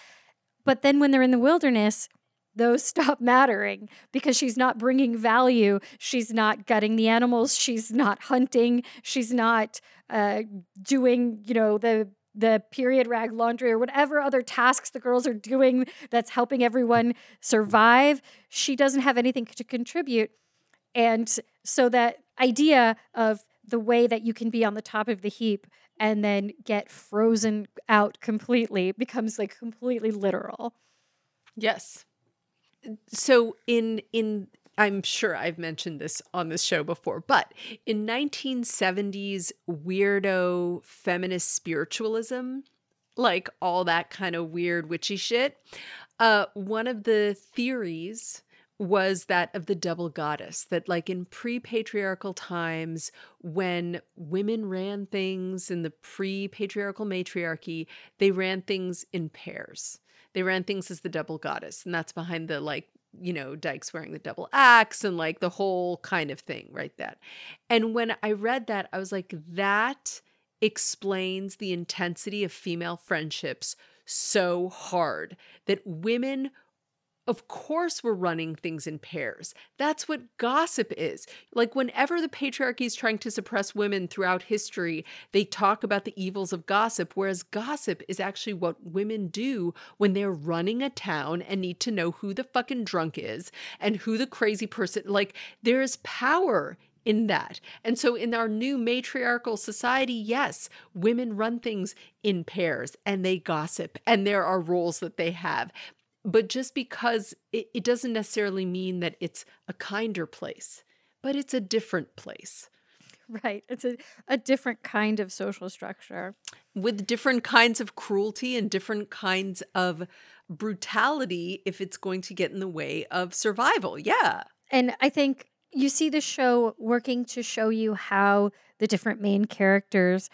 But then when they're in the wilderness, those <laughs> stop mattering because she's not bringing value. She's not gutting the animals. She's not hunting. She's not uh, doing, you know, the the period rag laundry or whatever other tasks the girls are doing that's helping everyone survive. She doesn't have anything to contribute. And so that idea of the way that you can be on the top of the heap and then get frozen out completely becomes like completely literal. Yes. So in in I'm sure I've mentioned this on this show before, but in 1970s weirdo feminist spiritualism, like all that kind of weird witchy shit, uh, one of the theories was that of the double goddess that like in pre-patriarchal times when women ran things in the pre-patriarchal matriarchy they ran things in pairs. They ran things as the double goddess and that's behind the like you know dykes wearing the double axe and like the whole kind of thing right that. And when i read that i was like that explains the intensity of female friendships so hard that women of course, we're running things in pairs. That's what gossip is. Like, whenever the patriarchy is trying to suppress women throughout history, they talk about the evils of gossip, whereas gossip is actually what women do when they're running a town and need to know who the fucking drunk is and who the crazy person. Like, there is power in that. And so, in our new matriarchal society, yes, women run things in pairs and they gossip, and there are roles that they have but just because it, it doesn't necessarily mean that it's a kinder place, but it's a different place. Right. It's a, a different kind of social structure. With different kinds of cruelty and different kinds of brutality if it's going to get in the way of survival. Yeah. And I think you see the show working to show you how the different main characters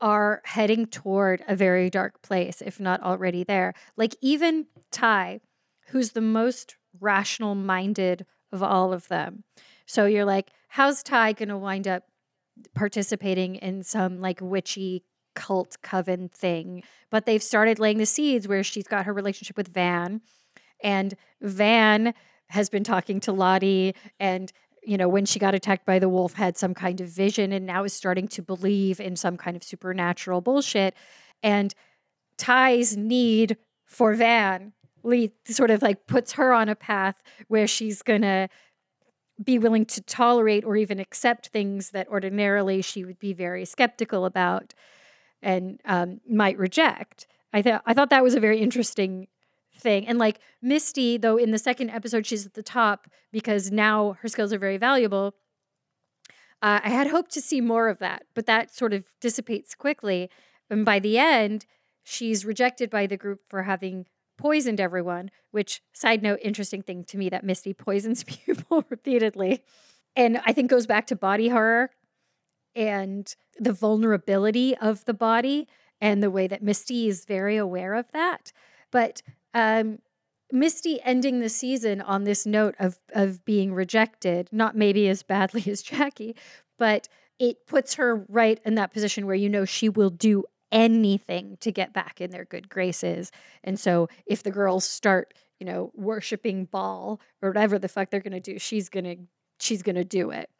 are heading toward a very dark place, if not already there. Like even Tai, who's the most rational minded of all of them. So you're like, how's Tai going to wind up participating in some like witchy cult coven thing? But they've started laying the seeds where she's got her relationship with Van, and Van has been talking to Lottie and you know, when she got attacked by the wolf, had some kind of vision and now is starting to believe in some kind of supernatural bullshit. And Tai's need for Van sort of like puts her on a path where she's going to be willing to tolerate or even accept things that ordinarily she would be very skeptical about and um, might reject. I thought I thought that was a very interesting thing. And like Misty, though, in the second episode, she's at the top because now her skills are very valuable. Uh, I had hoped to see more of that, but that sort of dissipates quickly. And by the end, she's rejected by the group for having poisoned everyone, which, side note, interesting thing to me that Misty poisons <laughs> people repeatedly. And I think goes back to body horror and the vulnerability of the body and the way that Misty is very aware of that. But um, Misty ending the season on this note of of being rejected, not maybe as badly <laughs> as Jackie, but it puts her right in that position where you know she will do anything to get back in their good graces. And so if the girls start, you know, worshiping Baal or whatever the fuck they're going to do, she's going to she's going to do it.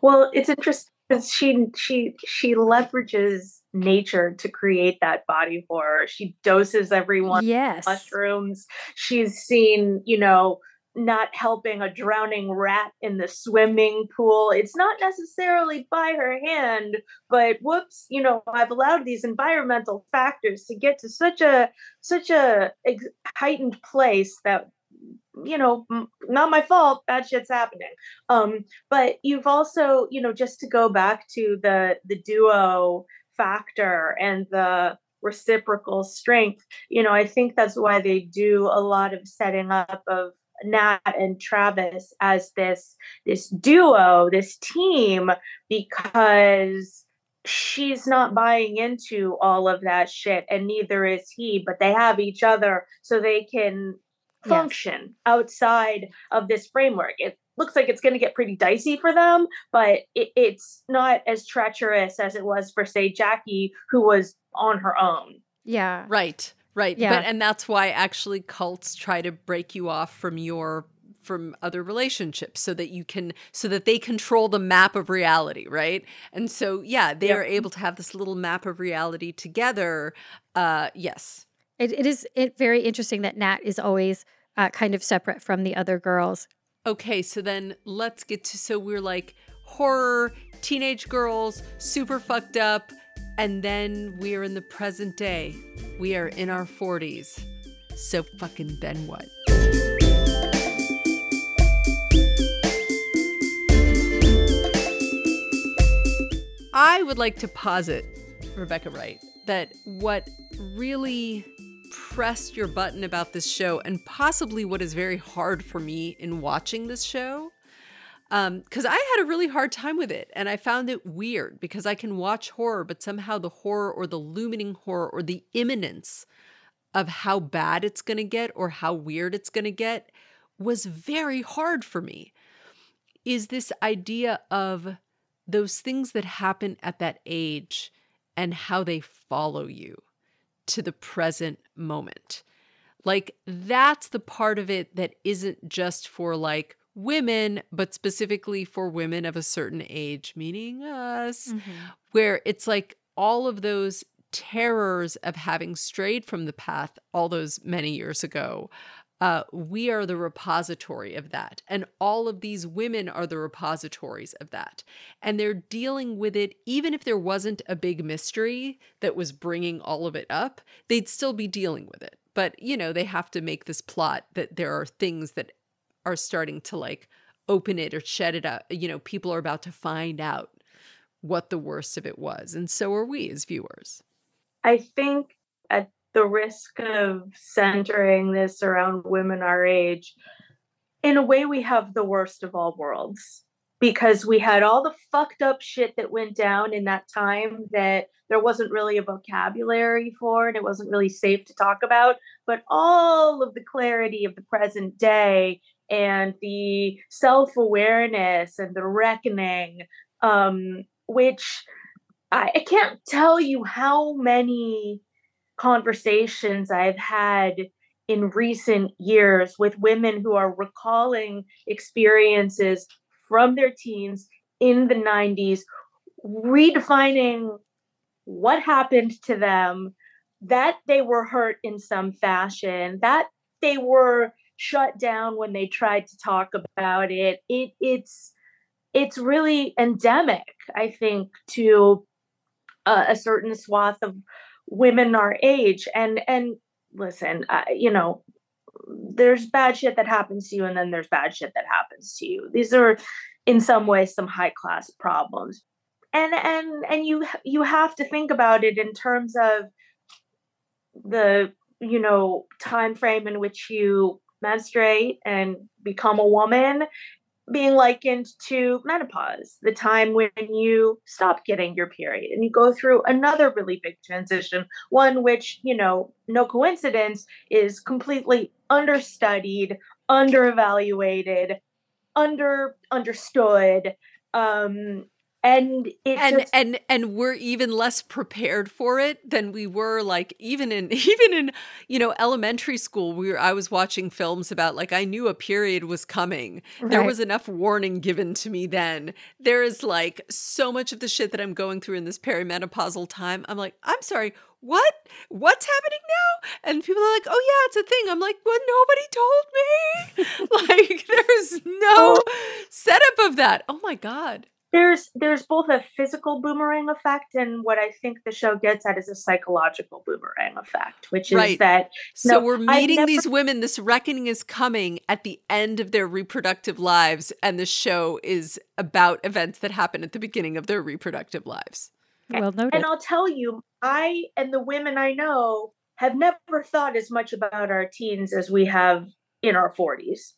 Well, it's interesting because she she she leverages nature to create that body horror. She doses everyone yes. mushrooms. She's seen, you know, not helping a drowning rat in the swimming pool. It's not necessarily by her hand, but whoops, you know, I've allowed these environmental factors to get to such a such a heightened place that you know, not my fault. Bad shit's happening. Um, but you've also, you know, just to go back to the the duo factor and the reciprocal strength. You know, I think that's why they do a lot of setting up of Nat and Travis as this this duo, this team, because she's not buying into all of that shit and neither is he but they have each other so they can function yes. outside of this framework. It looks like it's going to get pretty dicey for them, but it, it's not as treacherous as it was for, say, Jackie, who was on her own. Yeah. Right. Right. Yeah. But and that's why actually cults try to break you off from your from other relationships so that you can so that they control the map of reality right and so yeah they yep. are able to have this little map of reality together uh yes it, it is it very interesting that Nat is always uh, kind of separate from the other girls. Okay, so then let's get to so we're like horror, teenage girls, super fucked up, and then we are in the present day. We are in our 40s. So fucking then what? I would like to posit, Rebecca Wright, that what really pressed your button about this show and possibly what is very hard for me in watching this show because um, I had a really hard time with it and I found it weird because I can watch horror, but somehow the horror or the looming horror or the imminence of how bad it's going to get or how weird it's going to get was very hard for me. Is this idea of those things that happen at that age and how they follow you to the present moment. Like, that's the part of it that isn't just for like women, but specifically for women of a certain age, meaning us, mm-hmm. where it's like all of those terrors of having strayed from the path all those many years ago uh, we are the repository of that. And all of these women are the repositories of that. And they're dealing with it, even if there wasn't a big mystery that was bringing all of it up, they'd still be dealing with it. But, you know, they have to make this plot that there are things that are starting to like open it or shed it out. You know, people are about to find out what the worst of it was. And so are we as viewers. I think at the risk of centering this around women our age, in a way, we have the worst of all worlds. because we had all the fucked up shit that went down in that time that there wasn't really a vocabulary for and it wasn't really safe to talk about but all of the clarity of the present day and the self-awareness and the reckoning um, which I, I can't tell you how many conversations i've had in recent years with women who are recalling experiences from their teens in the 90s, redefining what happened to them, that they were hurt in some fashion, that they were shut down when they tried to talk about it. It it's it's really endemic, I think, to uh, a certain swath of women our age. And and listen, uh, you know, there's bad shit that happens to you and then there's bad shit that happens to you these are in some ways some high class problems and and and you you have to think about it in terms of the you know time frame in which you menstruate and become a woman being likened to menopause, the time when you stop getting your period and you go through another really big transition, one which, you know, no coincidence is completely understudied, underevaluated, under understood. Um, and and just, and and we're even less prepared for it than we were like even in <laughs> even in you know elementary school we were, I was watching films about like I knew a period was coming. Right. there was enough warning given to me then. There is like so much of the shit that I'm going through in this perimenopausal time. I'm like I'm sorry what? What's happening now? And people are like oh yeah it's a thing. I'm like well nobody told me. <laughs> Like <laughs> there's no oh. setup of that. Oh my god there's there's both a physical boomerang effect and what I think the show gets at is a psychological boomerang effect, which is right. that so no, we're meeting never, these women. This reckoning is coming at the end of their reproductive lives, and the show is about events that happen at the beginning of their reproductive lives. Well noted. And I'll tell you, I and the women I know have never thought as much about our teens as we have in our 40s.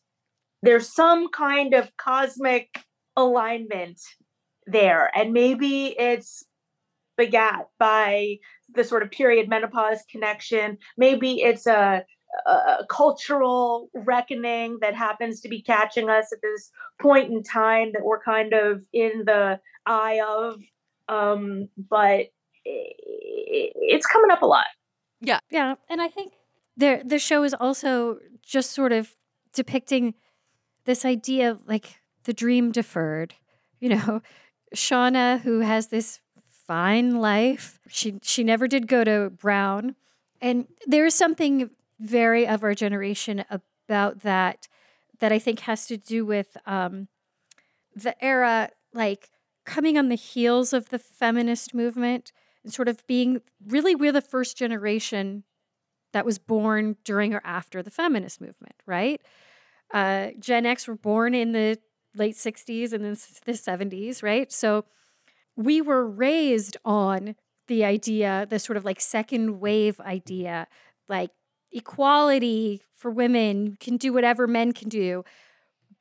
There's some kind of cosmic alignment there. And maybe it's begat by the sort of period menopause connection. Maybe it's a, a, cultural reckoning that happens to be catching us at this point in time that we're kind of in the eye of. Um, but it's coming up a lot. Yeah. Yeah. And I think there the show is also just sort of depicting this idea of like the dream deferred. You know, Shauna, who has this fine life, she she never did go to Brown, and there is something very of our generation about that that I think has to do with um, the era, like coming on the heels of the feminist movement and sort of being really we're the first generation that was born during or after the feminist movement, right? Uh, Gen X were born in the late 60s and then the 70s, right? So we were raised on the idea, the sort of like second wave idea, like equality for women, can do whatever men can do.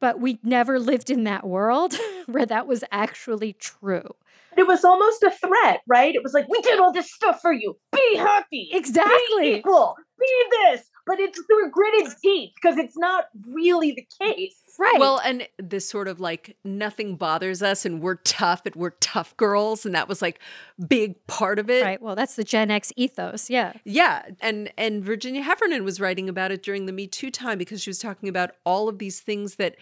But we never lived in that world <laughs> where that was actually true. It was almost a threat, right? It was like, we did all this stuff for you. Be happy. Exactly. Be equal. Be this. But it's through gritted teeth because it's not really the case. Right. Well, and this sort of like nothing bothers us and we're tough and we're tough girls. And that was like big part of it. Right. Well, that's the Gen X ethos. Yeah. Yeah. And and Virginia Heffernan was writing about it during the Me Too time because she was talking about all of these things that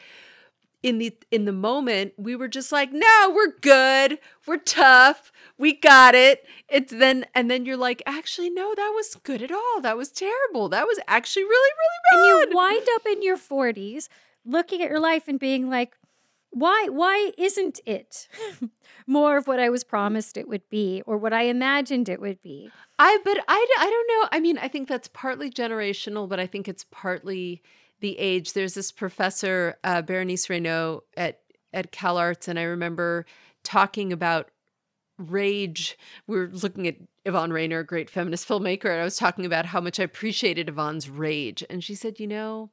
in the in the moment we were just like no we're good. We're tough. We got it. It's then and then you're like actually no that was good at all. That was terrible. That was actually really really bad and you wind up in your 40s looking at your life and being like why why isn't it <laughs> more of what i was promised it would be or what i imagined it would be? I but i i don't know. I mean i think that's partly generational but i think it's partly the age. There's this professor, uh, Berenice Reynaud at at CalArts, and I remember talking about rage. We were looking at Yvonne Rainer, a great feminist filmmaker, and I was talking about how much I appreciated Yvonne's rage. And she said, You know,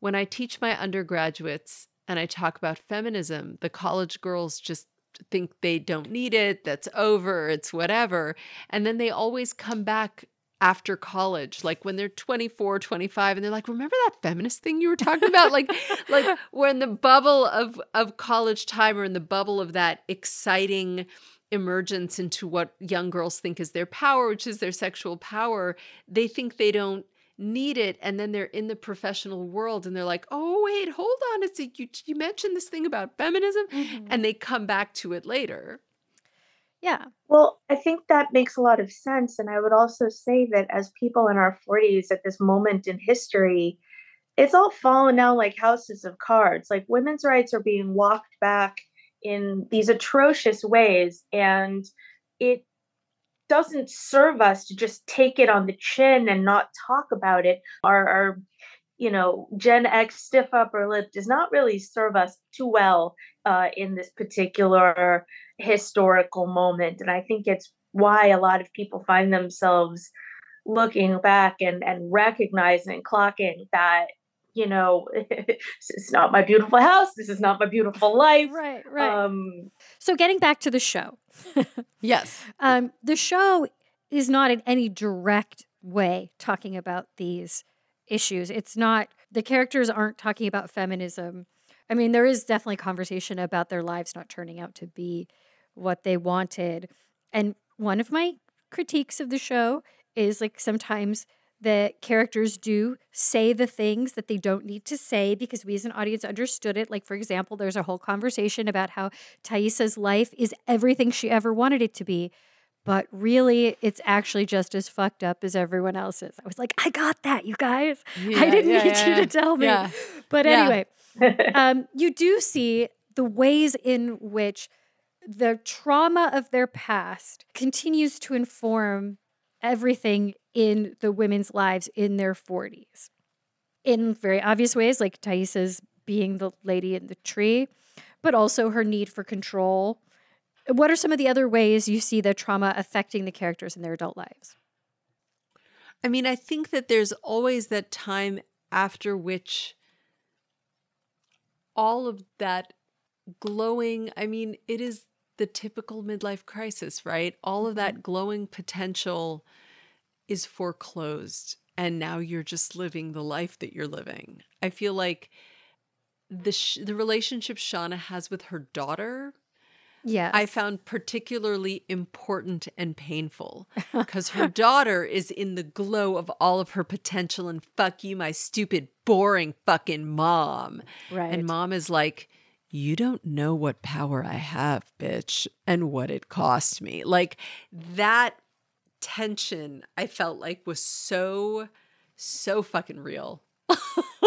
when I teach my undergraduates and I talk about feminism, the college girls just think they don't need it, that's over, it's whatever. And then they always come back after college like when they're 24 25 and they're like remember that feminist thing you were talking about? Like <laughs> like we're in the bubble of of college time or in the bubble of that exciting emergence into what young girls think is their power which is their sexual power. They think they don't need it and then they're in the professional world and they're like oh wait hold on it's a, you, you mentioned this thing about feminism Mhm. and they come back to it later yeah. Well, I think that makes a lot of sense. And I would also say that as people in our 40s at this moment in history, it's all fallen down like houses of cards. Like women's rights are being walked back in these atrocious ways. And it doesn't serve us to just take it on the chin and not talk about it. Our, our you know, Gen X stiff upper lip does not really serve us too well uh, in this particular historical moment. And I think it's why a lot of people find themselves looking back and, and recognizing, clocking that, you know, <laughs> this is not my beautiful house. This is not my beautiful life. Right, right. Um, so getting back to the show. <laughs> yes Um, the show is not in any direct way talking about these issues. It's not, the characters aren't talking about feminism. I mean, there is definitely conversation about their lives not turning out to be what they wanted. And one of my critiques of the show is like sometimes the characters do say the things that they don't need to say because we as an audience understood it. Like, for example, there's a whole conversation about how Taissa's life is everything she ever wanted it to be. But really, it's actually just as fucked up as everyone else's. I was like, I got that, you guys. I didn't need you to tell me. Yeah. But Yeah. anyway, um, you do see the ways in which the trauma of their past continues to inform everything in the women's lives in their 40s. In very obvious ways, like Taissa's being the lady in the tree, but also her need for control. What are some of the other ways you see the trauma affecting the characters in their adult lives? I mean, I think that there's always that time after which all of that glowing, I mean, it is the typical midlife crisis, right? All of that mm-hmm. glowing potential is foreclosed. And now you're just living the life that you're living. I feel like the sh- the relationship Shauna has with her daughter Yeah. I found particularly important and painful <laughs> because her daughter is in the glow of all of her potential and fuck you, my stupid, boring fucking mom. right. And mom is like, you don't know what power I have, bitch, and what it cost me. Like that tension, I felt like was so, so fucking real. <laughs>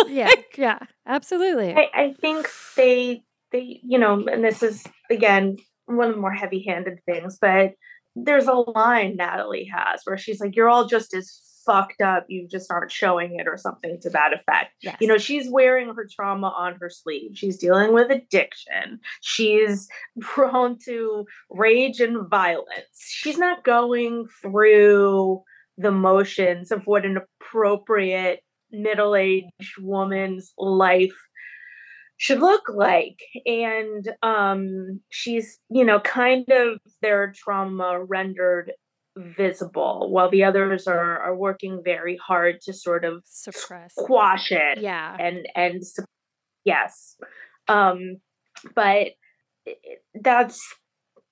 yeah. Yeah. Absolutely. I, I think they they you know and this is again one of the more heavy-handed things but there's a line natalie has where she's like you're all just as fucked up. You just aren't showing it or something to that effect. Yes. you know she's wearing her trauma on her sleeve. She's dealing with addiction. She's <laughs> prone to rage and violence. She's not going through the motions of what an appropriate middle-aged woman's life should look like and um she's you know kind of their trauma rendered visible while the others are are working very hard to sort of suppress. squash it Yeah. and and yes um but that's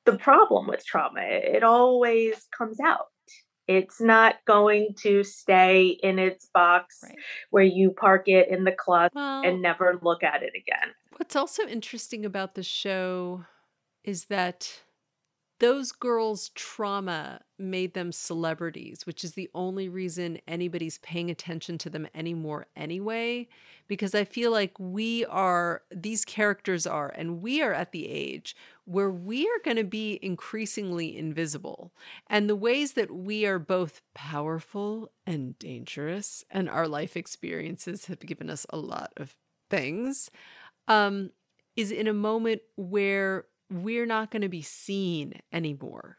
the problem with trauma it always comes out it's not going to stay in its box Right. where you park it in the closet Well, and never look at it again What's also interesting about the show is that those girls' trauma made them celebrities, which is the only reason anybody's paying attention to them anymore, anyway. Because I feel like we are, these characters are, and we are at the age where we are going to be increasingly invisible. And the ways that we are both powerful and dangerous, and our life experiences have given us a lot of things um, is in a moment where we're not going to be seen anymore.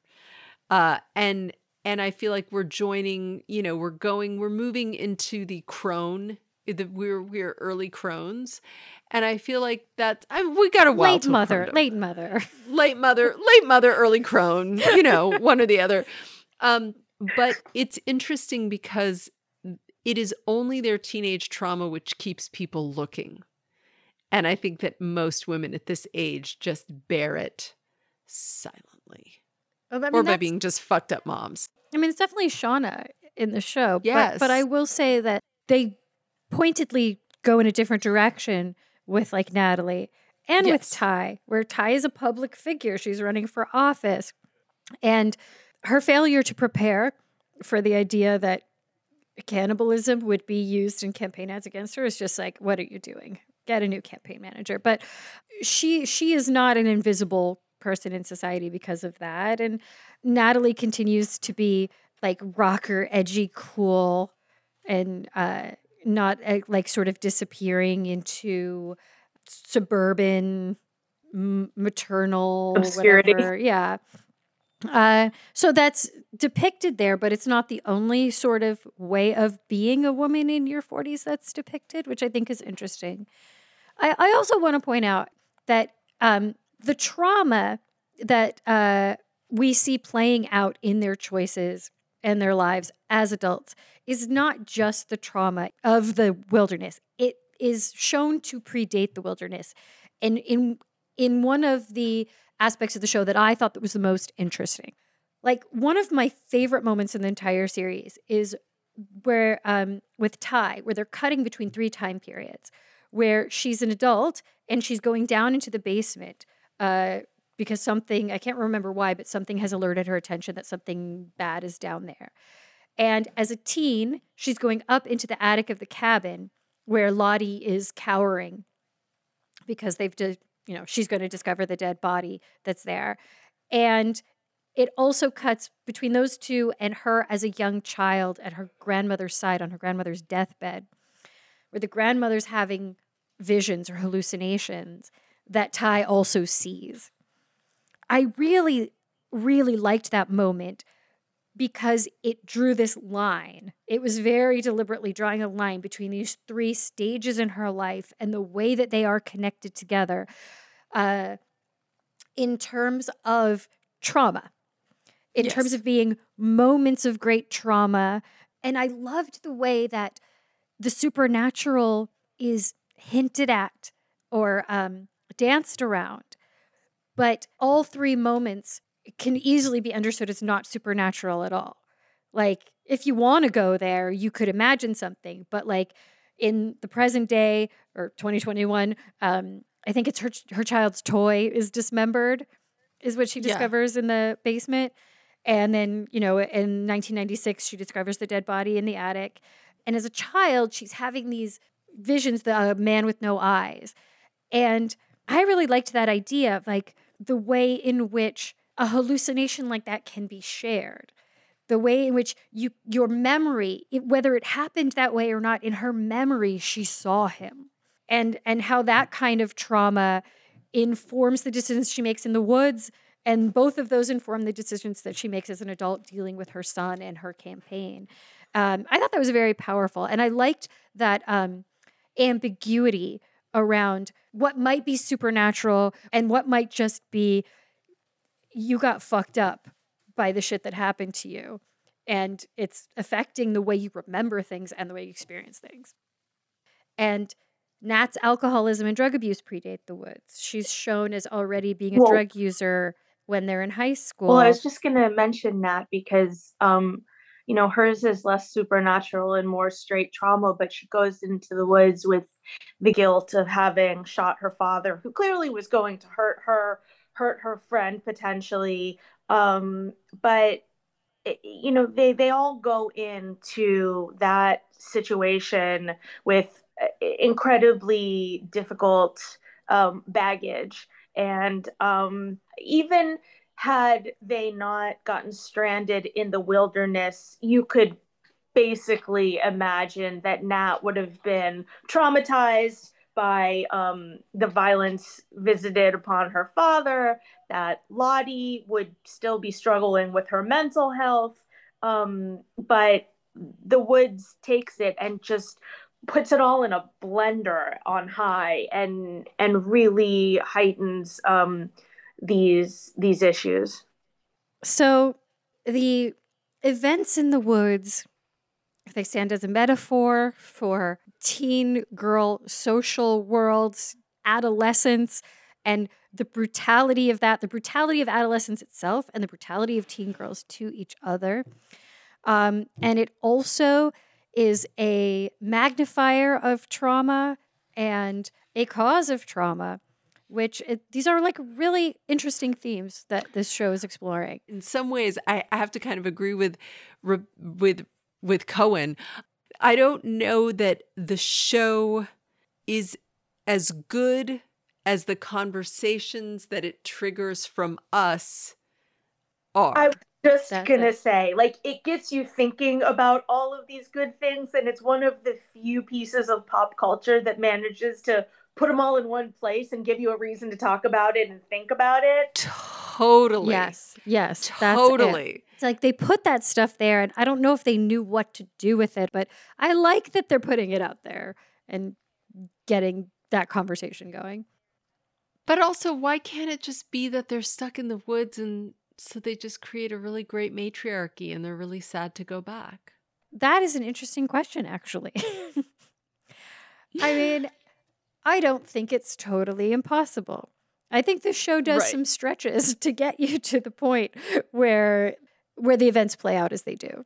Uh, and and I feel like we're joining, you know, we're going, we're moving into the crone we're we're early crones, and I feel like that I mean, we got a late mother, late mother, late mother, late mother, early crone. You know, <laughs> one or the other. Um, but it's interesting because it is only their teenage trauma which keeps people looking. And I think that most women at this age just bear it silently. Oh, I mean, or by being just fucked up moms. I mean, it's definitely Shauna in the show. Yes. But, but I will say that they pointedly go in a different direction with like Natalie and yes. with Tai, where Tai is a public figure. She's running for office. And her failure to prepare for the idea that cannibalism would be used in campaign ads against her is just like, what are you doing? Get a new campaign manager. But she she is not an invisible person in society because of that. And Natalie continues to be like rocker, edgy, cool, and uh, not uh, like sort of disappearing into suburban m- maternal obscurity. Whatever. Yeah. Uh, so that's depicted there, but it's not the only sort of way of being a woman in your 40s that's depicted, which I think is interesting. I, I also want to point out that um, the trauma that uh, we see playing out in their choices and their lives as adults is not just the trauma of the wilderness. It is shown to predate the wilderness. And in in one of the aspects of the show that I thought that was the most interesting. Like one of my favorite moments in the entire series is where um, with Tai, where they're cutting between three time periods, where she's an adult and she's going down into the basement uh, because something I can't remember why, but something has alerted her attention that something bad is down there. And as a teen, she's going up into the attic of the cabin where Lottie is cowering because they've you know, she's going to discover the dead body that's there. And it also cuts between those two and her as a young child at her grandmother's side on her grandmother's deathbed, where the grandmother's having visions or hallucinations that Tai also sees. I really, really liked that moment because it drew this line. It was very deliberately drawing a line between these three stages in her life and the way that they are connected together uh, in terms of trauma, in yes. terms of being moments of great trauma. And I loved the way that the supernatural is hinted at or um, danced around. But all three moments can easily be understood as not supernatural at all. Like, if you want to go there, you could imagine something, but like in the present day or 2021, um, I think it's her her child's toy is dismembered, is what she discovers yeah. in the basement. And then, you know, in 1996, she discovers the dead body in the attic. And as a child, she's having these visions, the uh, man with no eyes. And I really liked that idea of like the way in which a hallucination like that can be shared. The way in which you your memory it, whether it happened that way or not in her memory she saw him. And and how that kind of trauma informs the decisions she makes in the woods and both of those inform the decisions that she makes as an adult dealing with her son and her campaign um, i thought that was very powerful and i liked that um, ambiguity around what might be supernatural and what might just be you got fucked up by the shit that happened to you. And it's affecting the way you remember things and the way you experience things. And Nat's alcoholism and drug abuse predate the Woods. She's shown as already being a well, drug user when they're in high school. Well, I was just going to mention Nat because, um, you know, hers is less supernatural and more straight trauma, but she goes into the woods with the guilt of having shot her father, who clearly was going to hurt her hurt her friend potentially um, but you know they they all go into that situation with uh, incredibly difficult um, baggage. And um, even had they not gotten stranded in the wilderness you could basically imagine that nat would have been traumatized by um, the violence visited upon her father, that Lottie would still be struggling with her mental health. Um, but the woods takes it and just puts it all in a blender on high and and really heightens um, these these issues. So the events in the woods they stand as a metaphor for teen girl social worlds, adolescence, and the brutality of that, the brutality of adolescence itself, and the brutality of teen girls to each other. Um, and it also is a magnifier of trauma and a cause of trauma which it, these are like really interesting themes that this show is exploring. In some ways i, I have to kind of agree with with with cohen. I don't know that the show is as good as the conversations that it triggers from us are. I- was just That's gonna it. say like it gets you thinking about all of these good things and it's one of the few pieces of pop culture that manages to put them all in one place and give you a reason to talk about it and think about it totally yes yes that's it. totally it's like they put that stuff there and i don't know if they knew what to do with it but i like that they're putting it out there and getting that conversation going But also, why can't it just be that they're stuck in the woods and so they just create a really great matriarchy and they're really sad to go back? That is an interesting question, actually. <laughs> I mean, I don't think it's totally impossible. I think the show does Right. some stretches <laughs> to get you to the point where where the events play out as they do.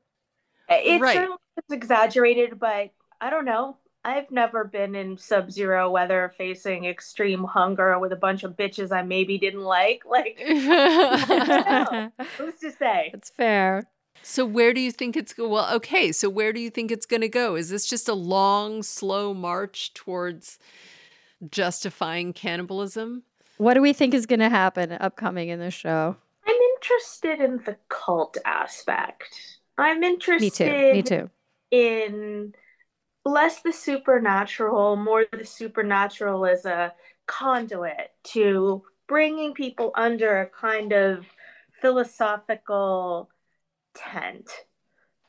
It's Right. certainly exaggerated, but I don't know. I've never been in sub-zero weather facing extreme hunger with a bunch of bitches I maybe didn't like. <laughs> Like, <laughs> who's to say? That's fair. so, where do you think it's go? Well, okay. So, where do you think it's going to go? Is this just a long, slow march towards justifying cannibalism? What do we think is going to happen upcoming in the show? I'm interested in the cult aspect. I'm interested. Me too. Me too. in less the supernatural, more the supernatural as a conduit to bringing people under a kind of philosophical tent.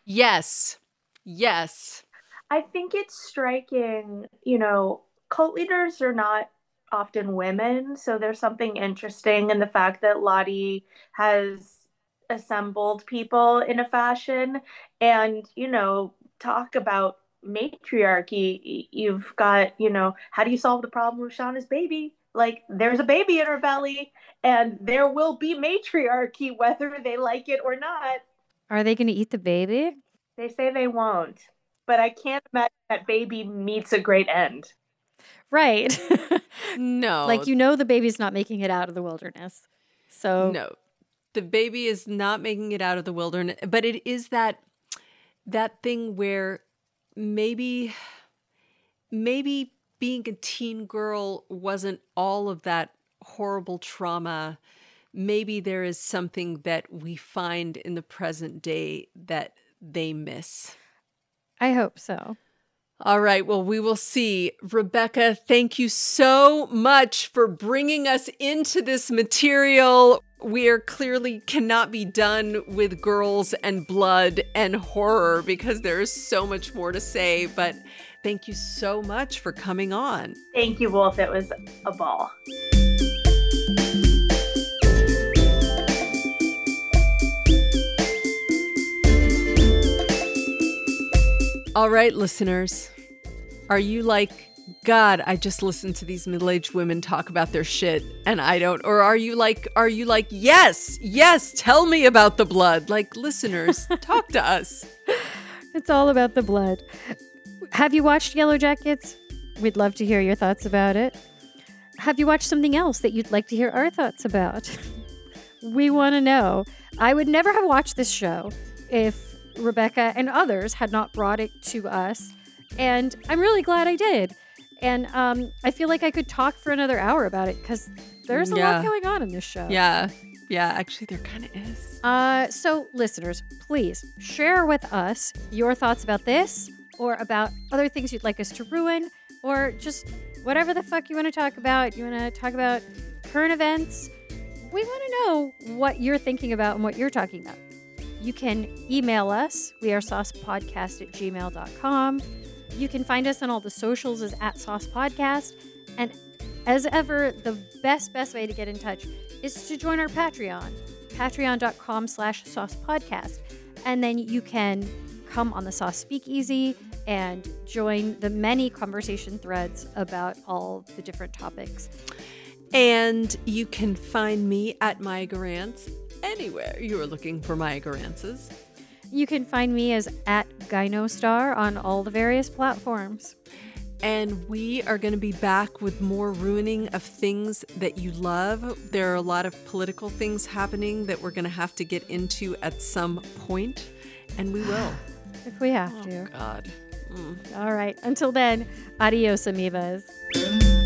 Yes. Yes. I think it's striking, you know, cult leaders are not often women, so there's something interesting in the fact that Lottie has assembled people in a fashion and, you know, talk about matriarchy. You've got, you know, how do you solve the problem with Shauna's baby? Like, there's a baby in her belly, and there will be matriarchy <laughs> whether they like it or not. Are they going to eat the baby? They say they won't, but I can't imagine that baby meets a great end. Right. <laughs> No. like you know the baby's not making it out of the wilderness. So No. The baby is not making it out of the wilderness, but it is that that thing where maybe maybe being a teen girl wasn't all of that horrible trauma. Maybe there is something that we find in the present day that they miss. I hope so. All right. Well, we will see. Rebecca, thank you so much for bringing us into this material. We are clearly cannot be done with girls and blood and horror because there is so much more to say. But thank you so much for coming on. Thank you, Wolf. It was a ball. All right, listeners. Are you like, God, I just listened to these middle aged women talk about their shit and I don't? Or are you like, are you like, yes, yes, tell me about the blood? Like, listeners, <laughs> talk to us. It's all about the blood. Have you watched Yellowjackets? We'd love to hear your thoughts about it. Have you watched something else that you'd like to hear our thoughts about? <laughs> we want to know. I would never have watched this show if Rebecca and others had not brought it to us. And I'm really glad I did. And um, I feel like I could talk for another hour about it because there's a Yeah. lot going on in this show. Yeah. Yeah. Actually, there kind of is. Uh, so, listeners, please share with us your thoughts about this or about other things you'd like us to ruin or just whatever the fuck you want to talk about. You want to talk about current events? We want to know what you're thinking about and what you're talking about. You can email us. We are saucepodcast at gmail.com. You can find us on all the socials as at Sauce Podcast. And as ever, the best, best way to get in touch is to join our Patreon, patreon.com slash sauce podcast. And then you can come on the Sauce Speakeasy and join the many conversation threads about all the different topics. And you can find me at my Gurantz anywhere you are looking for Maya Gurantzes. You can find me as at Gynostar on all the various platforms. And we are going to be back with more ruining of things that you love. There are a lot of political things happening that we're going to have to get into at some point, and we will. <sighs> If we have Oh, to. God. Mm. All right. Until then, adios, amoebas.